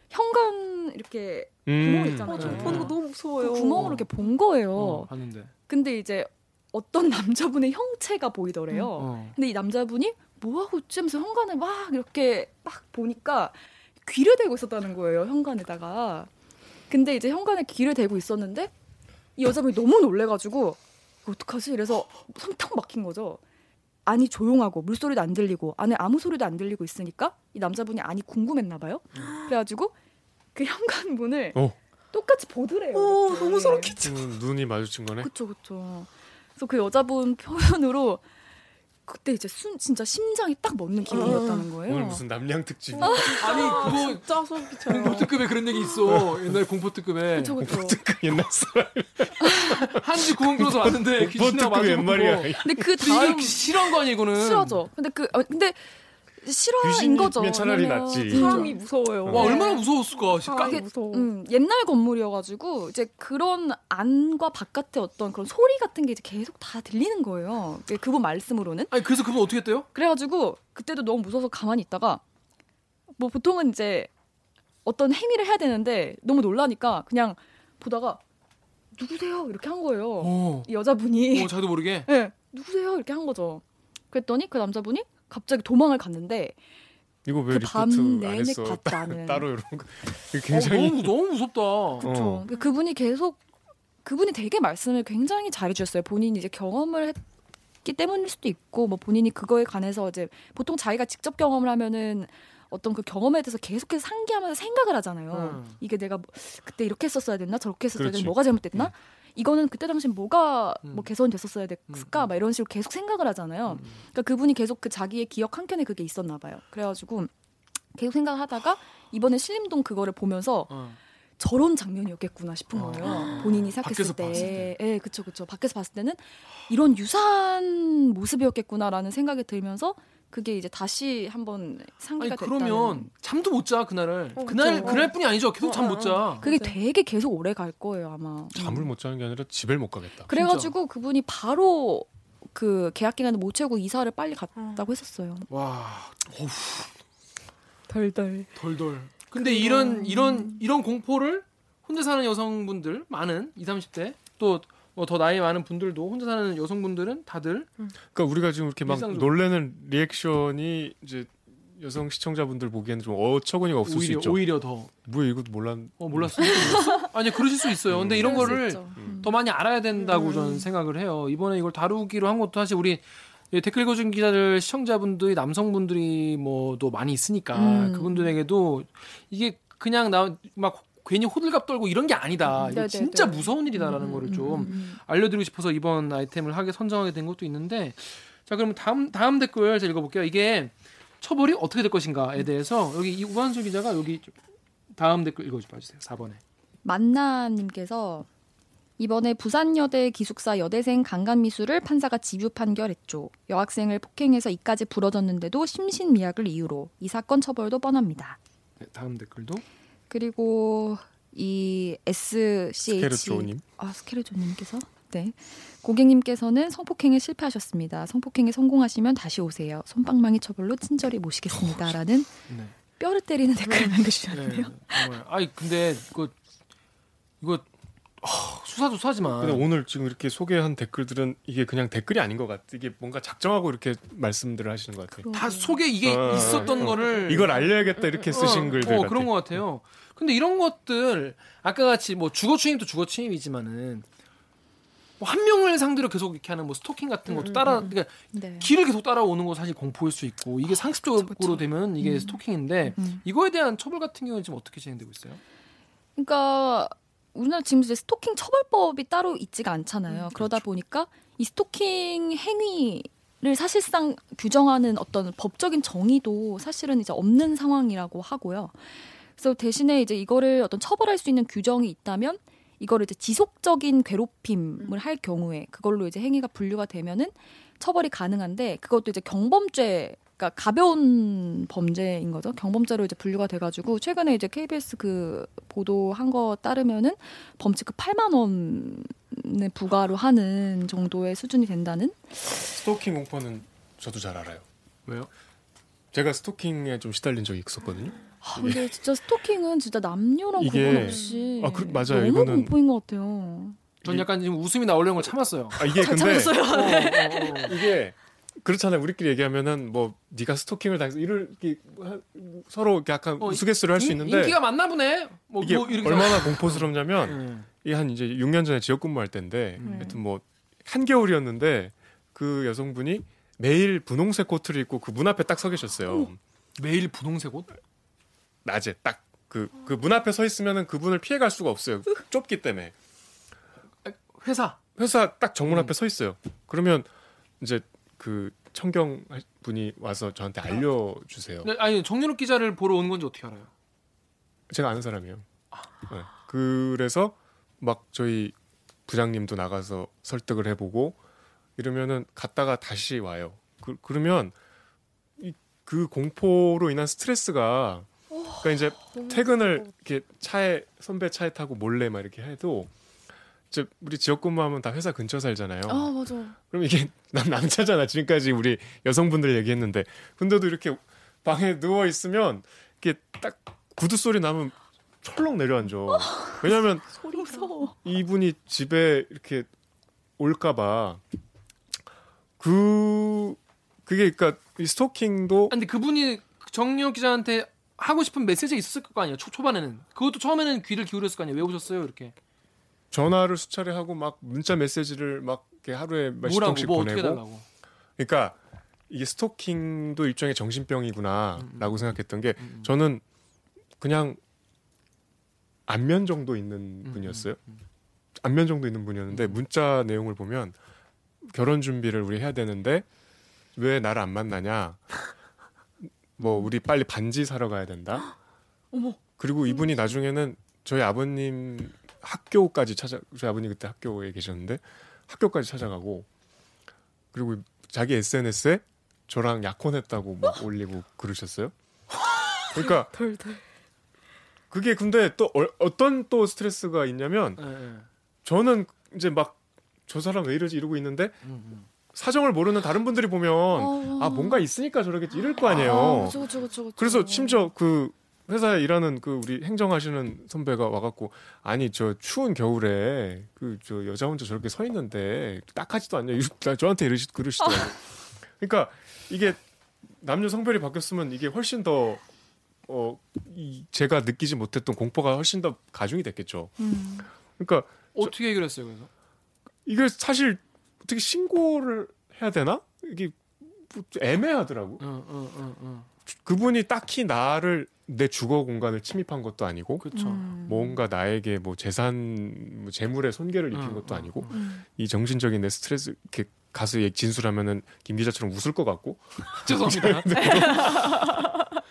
현관 이렇게 음. 구멍 있잖아요. 어, 저 음. 보는 거 너무 무서워요. 그 구멍으로 이렇게 본 거예요. 어, 봤는데. 근데 이제 어떤 남자분의 형체가 보이더래요. 어. 근데 이 남자분이 뭐 하고 있지 하면서 현관을 막 이렇게 막 보니까 귀를 대고 있었다는 거예요. 현관에다가. 근데 이제 현관에 귀를 대고 있었는데 이 여자분이 너무 놀래가지고 어떡하지? 이래서 성탁 막힌 거죠. 안이 조용하고 물소리도 안 들리고 안에 아무 소리도 안 들리고 있으니까 이 남자분이 안이 궁금했나 봐요. 그래가지고 그 현관 문을 어. 똑같이 보더래요. 오. 너무 소름끼쳐. 음, 눈이 마주친 거네. 그쵸 그쵸. 그래서 그 여자분 표현으로 그때 이제 순 진짜 심장이 딱 멎는 기분이었다는 거예요. 오늘 무슨 남양 특집? 아니 그거 진짜 소름 끼쳐요. 공포특급에 그런 얘기 있어. 옛날 공포특급에 그쵸 그쵸. 옛날 사람. 한지 구멍 뚫어서 왔는데 옛 말이야. 마주보고. 근데 그 다음 싫어한 거 아니 이거는. 싫어져. 근데 그 어, 근데 실화인 귀신이면 거죠. 차라리 낫지. 사람이 무서워요. 와 네. 얼마나 무서웠을까. 사람이 깜- 무서워. 음, 옛날 건물이어가지고 이제 그런 안과 바깥의 어떤 그런 소리 같은 게 이제 계속 다 들리는 거예요. 그- 그분 말씀으로는. 아니 그래서 그분 어떻게 했대요? 그래가지고 그때도 너무 무서워서 가만히 있다가 뭐 보통은 이제 어떤 행위를 해야 되는데 너무 놀라니까 그냥 보다가 누구세요 이렇게 한 거예요. 어. 이 여자분이 어 자기도 모르게. 네, 누구세요 이렇게 한 거죠. 그랬더니 그 남자분이 갑자기 도망을 갔는데 이거 왜 그밤안 내내 않은. 따로 이런 거. 어, 굉장히 너무 너무 무섭다. 그렇죠. 어. 그분이 계속 그분이 되게 말씀을 굉장히 잘해 주셨어요. 본인이 이제 경험을 했기 때문일 수도 있고 뭐 본인이 그거에 관해서 이제 보통 자기가 직접 경험을 하면은 어떤 그 경험에 대해서 계속해서 상기하면서 생각을 하잖아요. 음. 이게 내가 뭐 그때 이렇게 했었어야 됐나 저렇게 했었어야 그렇지. 됐나 뭐가 잘못됐나? 이거는 그때 당시 뭐가 음. 뭐 개선됐었어야 됐을까? 음. 막 이런 식으로 계속 생각을 하잖아요. 음. 그러니까 그분이 계속 그 자기의 기억 한 켠에 그게 있었나 봐요. 그래가지고 계속 생각하다가 이번에 신림동 그거를 보면서 어. 저런 장면이었겠구나 싶은 어. 거예요. 본인이 생각했을 봤을 때. 예, 그쵸, 그쵸. 밖에서 봤을 때는 이런 유사한 모습이었겠구나라는 생각이 들면서 그게 이제 다시 한번 상기가 그러면 됐다는. 잠도 못 자 그날을. 어, 그날 그쵸. 그날뿐이 아니죠. 계속 잠못 자. 그게 맞아요. 되게 계속 오래 갈 거예요, 아마. 잠을 음. 못 자는 게 아니라 집을 못 가겠다. 그래가지고 그분이 바로 그 계약 기간을 못 채우고 이사를 빨리 갔다고 했었어요. 와. 어후. 덜덜. 덜덜. 근데 이런 이런 이런 공포를 혼자 사는 여성분들 많은 20, 30대 또 뭐 더 나이 많은 분들도 혼자 사는 여성분들은 다들 그러니까 우리가 지금 이렇게 막 일상적으로. 놀래는 리액션이 이제 여성 시청자분들 보기에는 좀 어처구니가 없을 수 오히려 있죠. 오히려 더 뭐야 이것도 몰랐. 어, 몰랐어요. 아니 그러실 수 있어요. 근데 이런 그럴 수 거를. 음. 더 많이 알아야 된다고 음. 저는 생각을 해요. 이번에 이걸 다루기로 한 것도 사실 우리 이 댓글 읽어준 기자들 시청자분들이 남성분들이 뭐도 많이 있으니까 음. 그분들에게도 이게 그냥 나 막 괜히 호들갑 떨고 이런 게 아니다. 이거 네네네. 진짜 무서운 일이다라는 거를 좀 음. 알려드리고 싶어서 이번 아이템을 하게 선정하게 된 것도 있는데 자 그럼 다음 다음 댓글 제가 읽어볼게요. 이게 처벌이 어떻게 될 것인가에 대해서 여기 이 우한수 기자가 여기 좀 다음 댓글 읽어주세요. 4번에. 만나님께서 이번에 부산여대 기숙사 여대생 강간미수를 판사가 집유 판결했죠. 여학생을 폭행해서 이까지 부러졌는데도 심신미약을 이유로 이 사건 처벌도 뻔합니다. 네, 다음 댓글도 그리고 이 SCH 스케르조님. 아 스케르조님께서 네 고객님께서는 성폭행에 실패하셨습니다. 성폭행에 성공하시면 다시 오세요. 손방망이 처벌로 친절히 모시겠습니다라는 네. 뼈를 때리는 댓글을 네, 남겨주셨는데요. 정말. 아니 근데 이거 이거 아, 수사도 수사지만 근데 오늘 지금 이렇게 소개한 댓글들은 이게 그냥 댓글이 아닌 것 같아. 이게 뭔가 작정하고 이렇게 말씀들을 하시는 것 같아요. 다 속에 이게 어, 있었던 어, 거를 이걸 알려야겠다 이렇게 쓰신 어, 글들 어, 같아요. 그런 것 같아요. 근데 이런 것들 아까 같이 뭐 주거 침입도 주거 침입이지만은 뭐 한 명을 상대로 계속 이렇게 하는 뭐 스토킹 같은 것도 음, 따라 음, 음. 그러니까 네. 길을 계속 따라오는 거 사실 공포일 수 있고 이게 상습적으로 그쵸, 그쵸. 되면 이게 음. 스토킹인데 음. 이거에 대한 처벌 같은 경우는 지금 어떻게 진행되고 있어요? 그러니까 우리나라 지금 이제 스토킹 처벌법이 따로 있지가 않잖아요. 음, 그러다 그렇죠. 보니까 이 스토킹 행위를 사실상 규정하는 어떤 법적인 정의도 사실은 이제 없는 상황이라고 하고요. 그래서 대신에 이제 이거를 어떤 처벌할 수 있는 규정이 있다면 이거를 이제 지속적인 괴롭힘을 할 경우에 그걸로 이제 행위가 분류가 되면은 처벌이 가능한데 그것도 이제 경범죄 그러니까 가벼운 범죄인 거죠. 경범죄로 이제 분류가 돼가지고 최근에 이제 KBS 그 보도한 거 따르면은 범칙금 8만 원에 부과로 하는 정도의 수준이 된다는. 스토킹 공포는 저도 잘 알아요. 왜요? 제가 스토킹에 좀 시달린 적이 있었거든요. 아, 근데 진짜 스토킹은 진짜 남녀랑 이게- 구분 없이 아, 그- 맞아요. 너무 이거는- 공포인 것 같아요. 전 약간 지금 웃음이 나오려는 걸 참았어요. 아 이게 잘 근데 참았어요. 어, 어, 어. 이게 그렇잖아요. 우리끼리 얘기하면은 뭐 네가 스토킹을 당해서 이렇게 서로 이렇게 약간 어, 우스갯소리를 할수 인- 있는데 인기가 많나 보네. 뭐, 이게 뭐 이렇게 얼마나 공포스럽냐면 음. 이게 한 이제 6년 전에 지역 근무할 때인데 음. 하여튼 뭐 한겨울이었는데 그 여성분이 매일 분홍색 코트를 입고 그 문 앞에 딱 서 계셨어요. 매일 분홍색 옷? 낮에 딱 그 그 문 앞에 서 있으면은 그분을 피해 갈 수가 없어요. 좁기 때문에. 회사. 회사 딱 정문 음. 앞에 서 있어요. 그러면 이제 그 청경 분이 와서 저한테 알려주세요. 네, 아니 정윤욱 기자를 보러 온 건지 어떻게 알아요? 제가 아는 사람이에요. 아. 네. 그래서 막 저희 부장님도 나가서 설득을 해보고 이러면은 갔다가 다시 와요. 그, 그러면 이, 그 공포로 인한 스트레스가 그러니까 이제 퇴근을 이렇게 차에 선배 차에 타고 몰래 막 이렇게 해도 이제 우리 지역 근무하면 다 회사 근처 살잖아요. 아 맞아. 그럼 이게 남 남자잖아. 지금까지 우리 여성분들 얘기했는데 근데도 이렇게 방에 누워 있으면 이게 딱 구두 소리 나면 철렁 내려앉아. 무서워. 이분이 집에 이렇게 올까봐 그 그게 그러니까 이 스토킹도 아니, 근데 그분이 정윤욱 기자한테 하고 싶은 메시지가 있었을 거 아니에요. 초, 초반에는. 그것도 처음에는 귀를 기울였을 거 아니에요. 왜 오셨어요? 이렇게. 전화를 수차례 하고 막 문자 메시지를 막 하루에 몇십 통씩 뭐 보내고. 그러니까 이게 스토킹도 일종의 정신병이구나라고 생각했던 게 음, 음. 저는 그냥 안면 정도 있는 음, 분이었어요. 음, 음. 안면 정도 있는 분이었는데 문자 내용을 보면 결혼 준비를 우리 해야 되는데 왜 나를 안 만나냐? 뭐 우리 빨리 반지 사러 가야 된다. 어머. 그리고 이분이 나중에는 저희 아버님 학교까지 찾아 저희 아버님 그때 학교에 계셨는데 학교까지 찾아가고 그리고 자기 SNS에 저랑 약혼했다고 막 올리고 그러셨어요. 그러니까 덜덜. 그게 근데 또 어, 어떤 또 스트레스가 있냐면 예, 예. 저는 이제 막 저 사람 왜 이러지 이러고 있는데 음, 음. 사정을 모르는 다른 분들이 보면 아 뭔가 있으니까 저러겠지 이럴 거 아니에요. 그쵸, 그쵸, 그쵸, 그쵸. 그래서 심지어 그 회사에 일하는 그 우리 행정하시는 선배가 와갖고 아니 저 추운 겨울에 그 저 여자 혼자 저렇게 서 있는데 딱하지도 않냐 저한테 이러시 그러시더라고요. 그러니까 이게 남녀 성별이 바뀌었으면 이게 훨씬 더 어, 이 제가 느끼지 못했던 공포가 훨씬 더 가중이 됐겠죠. 음. 그러니까 어떻게 해결했어요, 그래서? 이게 사실 어떻게 신고를 해야 되나? 이게 뭐 애매하더라고. 어, 어, 어, 어. 그분이 딱히 나를 내 주거 공간을 침입한 것도 아니고 그렇죠. 음. 뭔가 나에게 뭐 재산 뭐 재물의 손괴를 입힌 음, 것도 음, 아니고 음. 이 정신적인 내 스트레스 이렇게 가서 얘 진술하면은 김 기자처럼 웃을 것 같고 죄송합니다.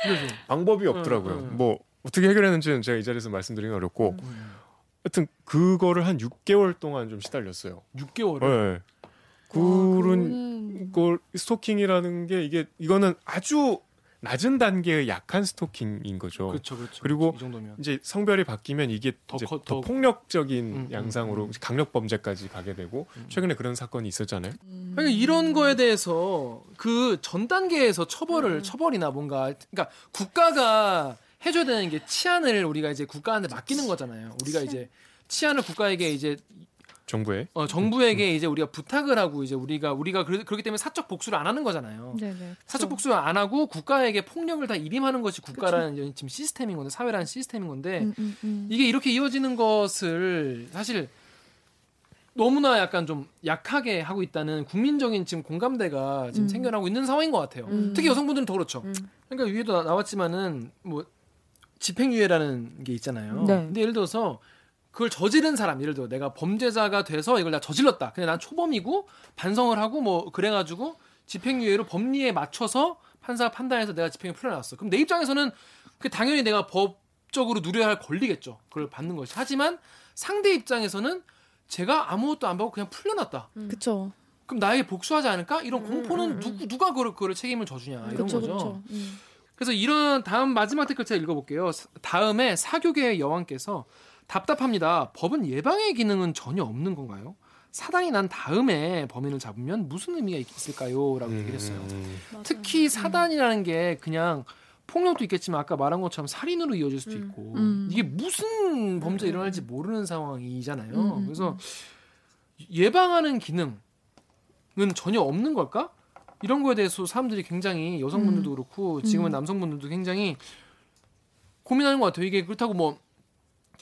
그래서 방법이 없더라고요. 음, 음. 뭐 어떻게 해결했는지는 제가 이 자리에서 말씀드리긴 어렵고 음. 하여튼 그거를 한 6개월 동안 좀 시달렸어요. 6개월을 네. 그런 걸 스토킹이라는 게 이게 이거는 아주 낮은 단계의 약한 스토킹인 거죠. 그렇죠, 그렇죠. 그리고 이 정도면 이제 성별이 바뀌면 이게 더 이제 커- 더 더- 폭력적인 음, 음, 양상으로 음. 강력 범죄까지 가게 되고 음. 최근에 그런 사건이 있었잖아요. 그러니까 이런 거에 대해서 그 전 단계에서 처벌을 음. 처벌이나 뭔가 그러니까 국가가 해줘야 되는 게 치안을 우리가 이제 국가한테 맡기는 거잖아요. 우리가 이제 치안을 국가에게 이제 정부에 어, 정부에게 이제 우리가 부탁을 하고 이제 우리가 우리가 그러, 그렇기 때문에 사적 복수를 안 하는 거잖아요. 네네. 사적 복수를 안 하고 국가에게 폭력을 다 일임하는 것이 국가라는 이제 지금 시스템인 건데 사회라는 시스템인 건데 음, 음, 음. 이게 이렇게 이어지는 것을 사실 너무나 약간 좀 약하게 하고 있다는 국민적인 지금 공감대가 지금 음. 생겨나고 있는 상황인 것 같아요. 음. 특히 여성분들은 더 그렇죠. 음. 그러니까 위에도 나- 나왔지만은 뭐 집행유예라는 게 있잖아요. 네. 근데 예를 들어서 그걸 저지른 사람, 예를 들어 내가 범죄자가 돼서 이걸 내가 저질렀다. 근데 난 초범이고 반성을 하고 뭐 그래가지고 집행유예로 법리에 맞춰서 판사가 판단해서 내가 집행유 풀어놨어. 그럼 내 입장에서는 그 당연히 내가 법적으로 누려야 할 권리겠죠. 그걸 받는 것이. 하지만 상대 입장에서는 제가 아무것도 안 받고 그냥 풀려났다. 그쵸. 그럼 나에게 복수하지 않을까? 이런 음, 공포는 음, 음. 누구 누가 그걸, 그걸 책임을 져주냐 이런 그쵸, 거죠. 그쵸. 음. 그래서 이런 다음 마지막 댓글 제가 읽어볼게요. 사- 다음에 사교계의 여왕께서 답답합니다. 법은 예방의 기능은 전혀 없는 건가요? 사단이 난 다음에 범인을 잡으면 무슨 의미가 있을까요? 라고 얘기를 했어요. 음, 특히 사단이라는 게 그냥 폭력도 있겠지만 아까 말한 것처럼 살인으로 이어질 수도 음. 있고 음. 이게 무슨 범죄가 음, 일어날지 모르는 상황이잖아요. 음, 음, 그래서 예방하는 기능은 전혀 없는 걸까? 이런 거에 대해서 사람들이 굉장히 여성분들도 그렇고 지금은 음. 남성분들도 굉장히 고민하는 것 같아요. 이게 그렇다고 뭐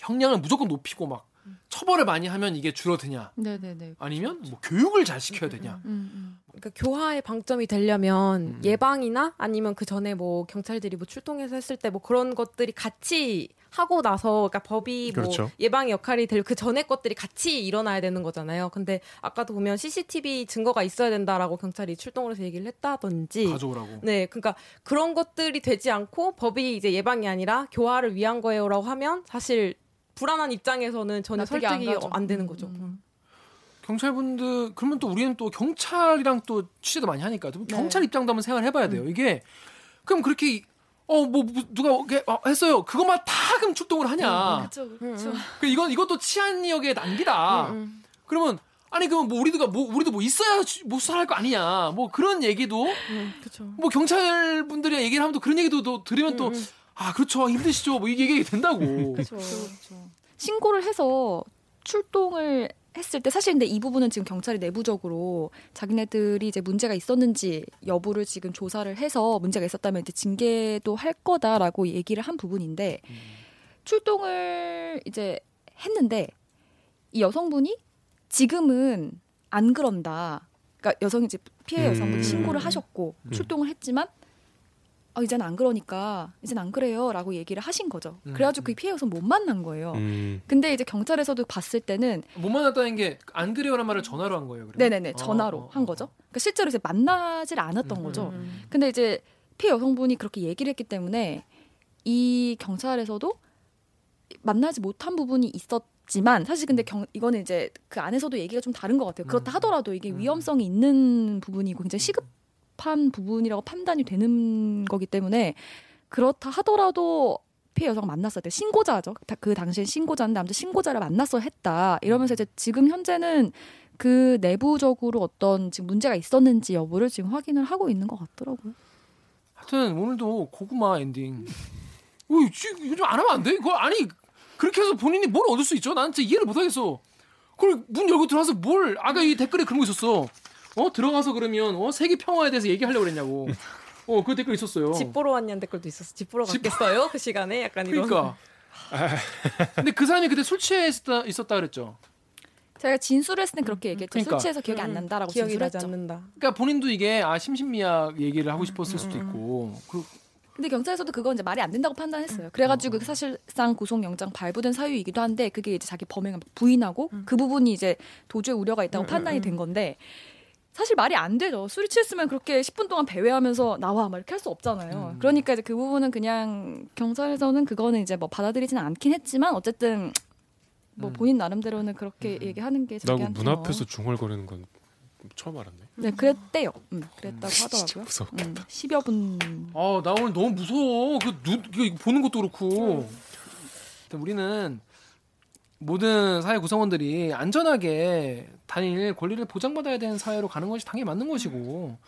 형량을 무조건 높이고 막 처벌을 많이 하면 이게 줄어드냐? 네네네. 아니면 뭐 교육을 잘 시켜야 되냐? 음, 음. 그러니까 교화의 방점이 되려면 음. 예방이나 아니면 그 전에 뭐 경찰들이 뭐 출동해서 했을 때 뭐 그런 것들이 같이 하고 나서 그러니까 법이 뭐 그렇죠. 예방의 역할이 될 그 전에 것들이 같이 일어나야 되는 거잖아요. 근데 아까도 보면 CCTV 증거가 있어야 된다라고 경찰이 출동을 해서 얘기를 했다든지 가져오라고. 네, 그러니까 그런 것들이 되지 않고 법이 이제 예방이 아니라 교화를 위한 거예요라고 하면 사실 불안한 입장에서는 안 설득이 가죠. 안, 되는 음, 거죠. 음. 경찰분들 그러면 또 우리는 또 경찰이랑 또 취재도 많이 하니까 또 네. 경찰 입장도 한번 생각을 해봐야 돼요. 이게 그럼 그렇게 어 뭐 누가 이렇게 어, 했어요. 그것만 다 그럼 출동을 하냐? 그쵸, 음, 그쵸. 음. 그 이건 이것도 치안력의 난기다. 음, 음. 그러면 아니 그럼 뭐 우리도가 뭐 우리도 뭐 있어야 수- 뭐 수사할 거 아니냐? 뭐 그런 얘기도 음, 그렇죠. 뭐 경찰 분들이 얘기를 하면 또 그런 얘기도 또 들으면 또 음, 음. 아 그렇죠 힘드시죠 뭐 이게 얘기 된다고. 그렇죠. 신고를 해서 출동을 했을 때 사실 근데 이 부분은 지금 경찰이 내부적으로 자기네들이 이제 문제가 있었는지 여부를 지금 조사를 해서 문제가 있었다면 이제 징계도 할 거다라고 얘기를 한 부분인데 출동을 이제 했는데 이 여성분이 지금은 안 그런다. 그러니까 여성이 이제 피해 여성분이 음. 신고를 하셨고 음. 출동을 했지만 어, 이제는 안 그러니까 이제는 안 그래요라고 얘기를 하신 거죠. 음, 그래가지고 음. 그 피해 여성 못 만난 거예요. 음. 근데 이제 경찰에서도 봤을 때는 못 만났다는 게 안 그래요란 말을 전화로 한 거예요. 그러면? 네네네 어, 전화로 어, 어, 한 거죠. 그러니까 실제로 이제 만나질 않았던 음, 거죠. 음. 근데 이제 피해 여성분이 그렇게 얘기를 했기 때문에 이 경찰에서도 만나지 못한 부분이 있었지만 사실 근데 경, 이거는 이제 그 안에서도 얘기가 좀 다른 것 같아요. 그렇다 음. 하더라도 이게 음. 위험성이 있는 부분이고 굉장히 시급 한 부분이라고 판단이 되는 거기 때문에 그렇다 하더라도 피해 여성 만났을 때 신고자죠. 다- 그 당시엔 신고자인데 아무튼 신고자를 만났어 했다. 이러면서 이제 지금 현재는 그 내부적으로 어떤 지금 문제가 있었는지 여부를 지금 확인을 하고 있는 것 같더라고요. 하여튼 오늘도 고구마 엔딩. 어, 지금 요즘 안 하면 안 돼? 그거 아니 그렇게 해서 본인이 뭘 얻을 수 있죠? 나는 진짜 이해를 못 하겠어. 그걸 문 열고 들어가서 뭘 아까 이 댓글에 그런 거 있었어. 어 들어가서 그러면 어 세계 평화에 대해서 얘기하려고 그랬냐고. 어 그 댓글 있었어요. 집 보러 왔냐는 댓글도 있었어. 집 보러 집 갔겠어요? 그 시간에 약간 이런. 그러니까. 근데 그 사람이 그때 술 취해 있었다, 있었다 그랬죠. 제가 진술을 했을 땐 그렇게 얘기했죠. 그러니까. 술 취해서 기억이 안 음, 난다라고 기억이 나지 진술했죠. 않는다. 그러니까 본인도 이게 아 심신미약 얘기를 하고 싶었을 음, 수도 음, 있고 그 근데 경찰에서도 그건 이제 말이 안 된다고 판단했어요. 그래가지고 사실상 구속영장 발부된 사유이기도 한데 그게 이제 자기 범행을 부인하고 그 부분이 이제 도주의 우려가 있다고 판단이 된 건데 사실 말이 안 되죠. 술이 취했으면 그렇게 10분 동안 배회하면서 나와 막 이렇게 할 수 없잖아요. 음. 그러니까 이제 그 부분은 그냥 경찰에서는 그거는 이제 뭐 받아들이지는 않긴 했지만 어쨌든 뭐 음. 본인 나름대로는 그렇게 얘기하는 게 나고 자기한테 문 뭐. 앞에서 중얼거리는 건 처음 알았네. 네 그랬대요. 음, 그랬다고 진짜 하더라고요. 무섭겠다. 음, 10여 분 아, 나 오늘 너무 무서워. 그 눈, 보는 것도 그렇고. 음. 우리는 모든 사회 구성원들이 안전하게 다닐 권리를 보장받아야 되는 사회로 가는 것이 당연히 맞는 것이고,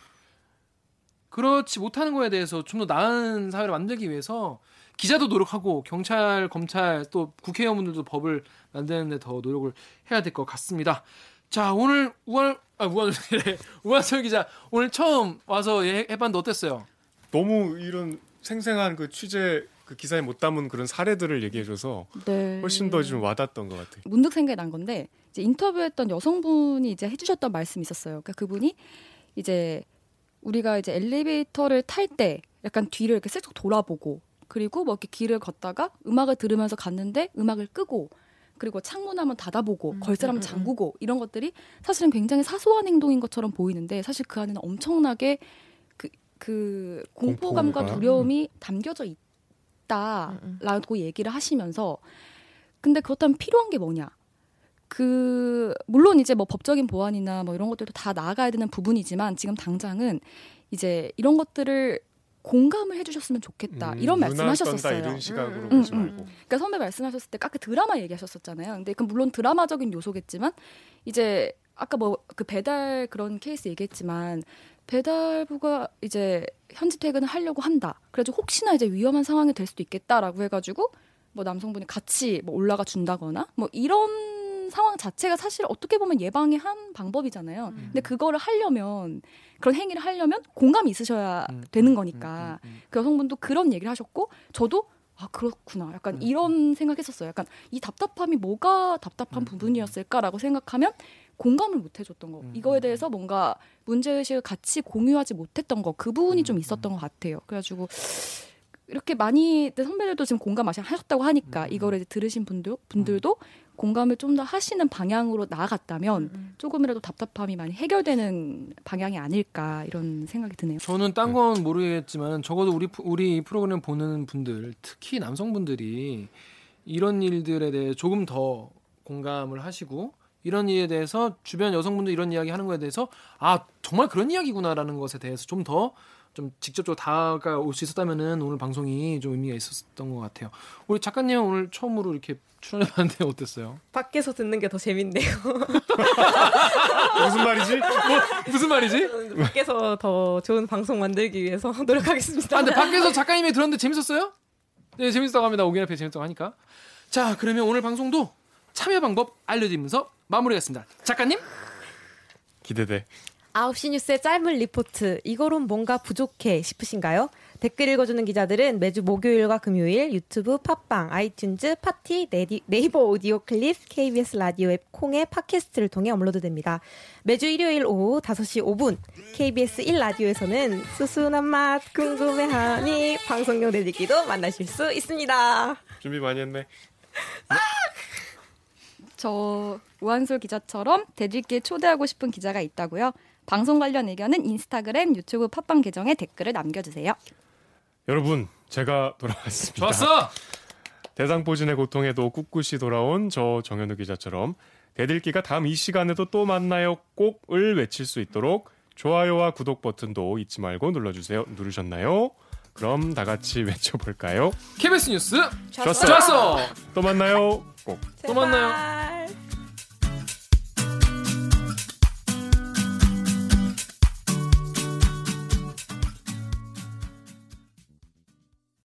그렇지 못하는 거에 대해서 좀 더 나은 사회를 만들기 위해서 기자도 노력하고 경찰, 검찰 또 국회의원분들도 법을 만드는데 더 노력을 해야 될 것 같습니다. 자 오늘 우한 아 우한 우한철 기자 오늘 처음 와서 해- 해봤는데 어땠어요? 너무 이런 생생한 그 취재 그 기사에 못 담은 그런 사례들을 얘기해줘서 네. 훨씬 더 좀 와닿았던 것 같아요. 문득 생각이 난 건데 이제 인터뷰했던 여성분이 이제 해주셨던 말씀이 있었어요. 그러니까 그분이 이제 우리가 이제 엘리베이터를 탈 때 약간 뒤를 이렇게 슬쩍 돌아보고 그리고 뭐 이렇게 길을 걷다가 음악을 들으면서 갔는데 음악을 끄고 그리고 창문 한번 닫아보고 걸쇠를 한번 잠그고 이런 것들이 사실은 굉장히 사소한 행동인 것처럼 보이는데 사실 그 안에는 엄청나게 그, 그 공포감과 공포가. 두려움이 담겨져 있 다라고 얘기를 하시면서 근데 그렇다면 필요한 게 뭐냐? 그 물론 이제 뭐 법적인 보완이나 뭐 이런 것들도 다 나아가야 되는 부분이지만 지금 당장은 이제 이런 것들을 공감을 해주셨으면 좋겠다 음, 이런 말씀하셨었어요. 이런 시각으로 음, 보지 음, 음. 말고. 그러니까 선배 말씀하셨을 때 아까 드라마 얘기하셨었잖아요. 근데 그 물론 드라마적인 요소겠지만 이제 아까 뭐 그 배달 그런 케이스 얘기했지만 배달부가 이제 현지 퇴근을 하려고 한다. 그래가지고 혹시나 이제 위험한 상황이 될 수도 있겠다라고 해가지고 뭐 남성분이 같이 뭐 올라가 준다거나 뭐 이런 상황 자체가 사실 어떻게 보면 예방의 한 방법이잖아요. 음. 근데 그거를 하려면 그런 행위를 하려면 공감이 있으셔야 음, 되는 거니까 음, 음, 음. 그 여성분도 그런 얘기를 하셨고 저도 아 그렇구나 약간 음. 이런 생각했었어요 약간 이 답답함이 뭐가 답답한 음. 부분이었을까라고 생각하면 공감을 못 해줬던 거 음. 이거에 대해서 뭔가 문제의식을 같이 공유하지 못했던 거 그 부분이 음. 좀 있었던 것 같아요 그래가지고 이렇게 많이 선배들도 지금 공감 하셨다고 하니까 음. 이거를 이제 들으신 분들, 분들도 공감을 좀 더 하시는 방향으로 나아갔다면 조금이라도 답답함이 많이 해결되는 방향이 아닐까 이런 생각이 드네요. 저는 딴 건 모르겠지만 적어도 우리 프- 우리 이 프로그램 보는 분들 특히 남성분들이 이런 일들에 대해 조금 더 공감을 하시고 이런 일에 대해서 주변 여성분들 이런 이야기 하는 거에 대해서 아 정말 그런 이야기구나라는 것에 대해서 좀더좀 직접적으로 다가올 수 있었다면은 오늘 방송이 좀 의미가 있었던 것 같아요. 우리 작가님 은 오늘 처음으로 이렇게 출연해봤는데 어땠어요? 밖에서 듣는 게 더 재밌네요. 무슨 말이지? 무슨 말이지? 밖에서 더 좋은 방송 만들기 위해서 노력하겠습니다. 아, 근데 밖에서 작가님이 들었는데 재밌었어요? 네, 재밌었다고 합니다. 오긴 앞에 재밌다고 하니까. 자, 그러면 오늘 방송도 참여 방법 알려드리면서 마무리하겠습니다. 작가님? 기대돼. 9시 뉴스의 짧은 리포트. 이거론 뭔가 부족해 싶으신가요? 댓글 읽어주는 기자들은 매주 목요일과 금요일 유튜브, 팟빵, 아이튠즈, 팟티, 네디, 네이버 오디오 클립, KBS 라디오 앱 콩의 팟캐스트를 통해 업로드됩니다. 매주 일요일 오후 5시 5분 KBS 1라디오에서는 수순한 맛 궁금해하니 방송용 내리기도 만나실 수 있습니다. 준비 많이 했네. 저 우한솔 기자처럼 대들기에 초대하고 싶은 기자가 있다고요. 방송 관련 의견은 인스타그램, 유튜브 팟빵 계정에 댓글을 남겨주세요. 여러분, 제가 돌아왔습니다. 좋았어! 대상포진의 고통에도 꿋꿋이 돌아온 저 정현우 기자처럼 대들기가 다음 이 시간에도 또 만나요 꼭을 외칠 수 있도록 좋아요와 구독 버튼도 잊지 말고 눌러주세요. 누르셨나요? 그럼 다 같이 외쳐볼까요? KBS 뉴스 좋았어. 좋았어! 또 만나요 꼭. 또 만나요.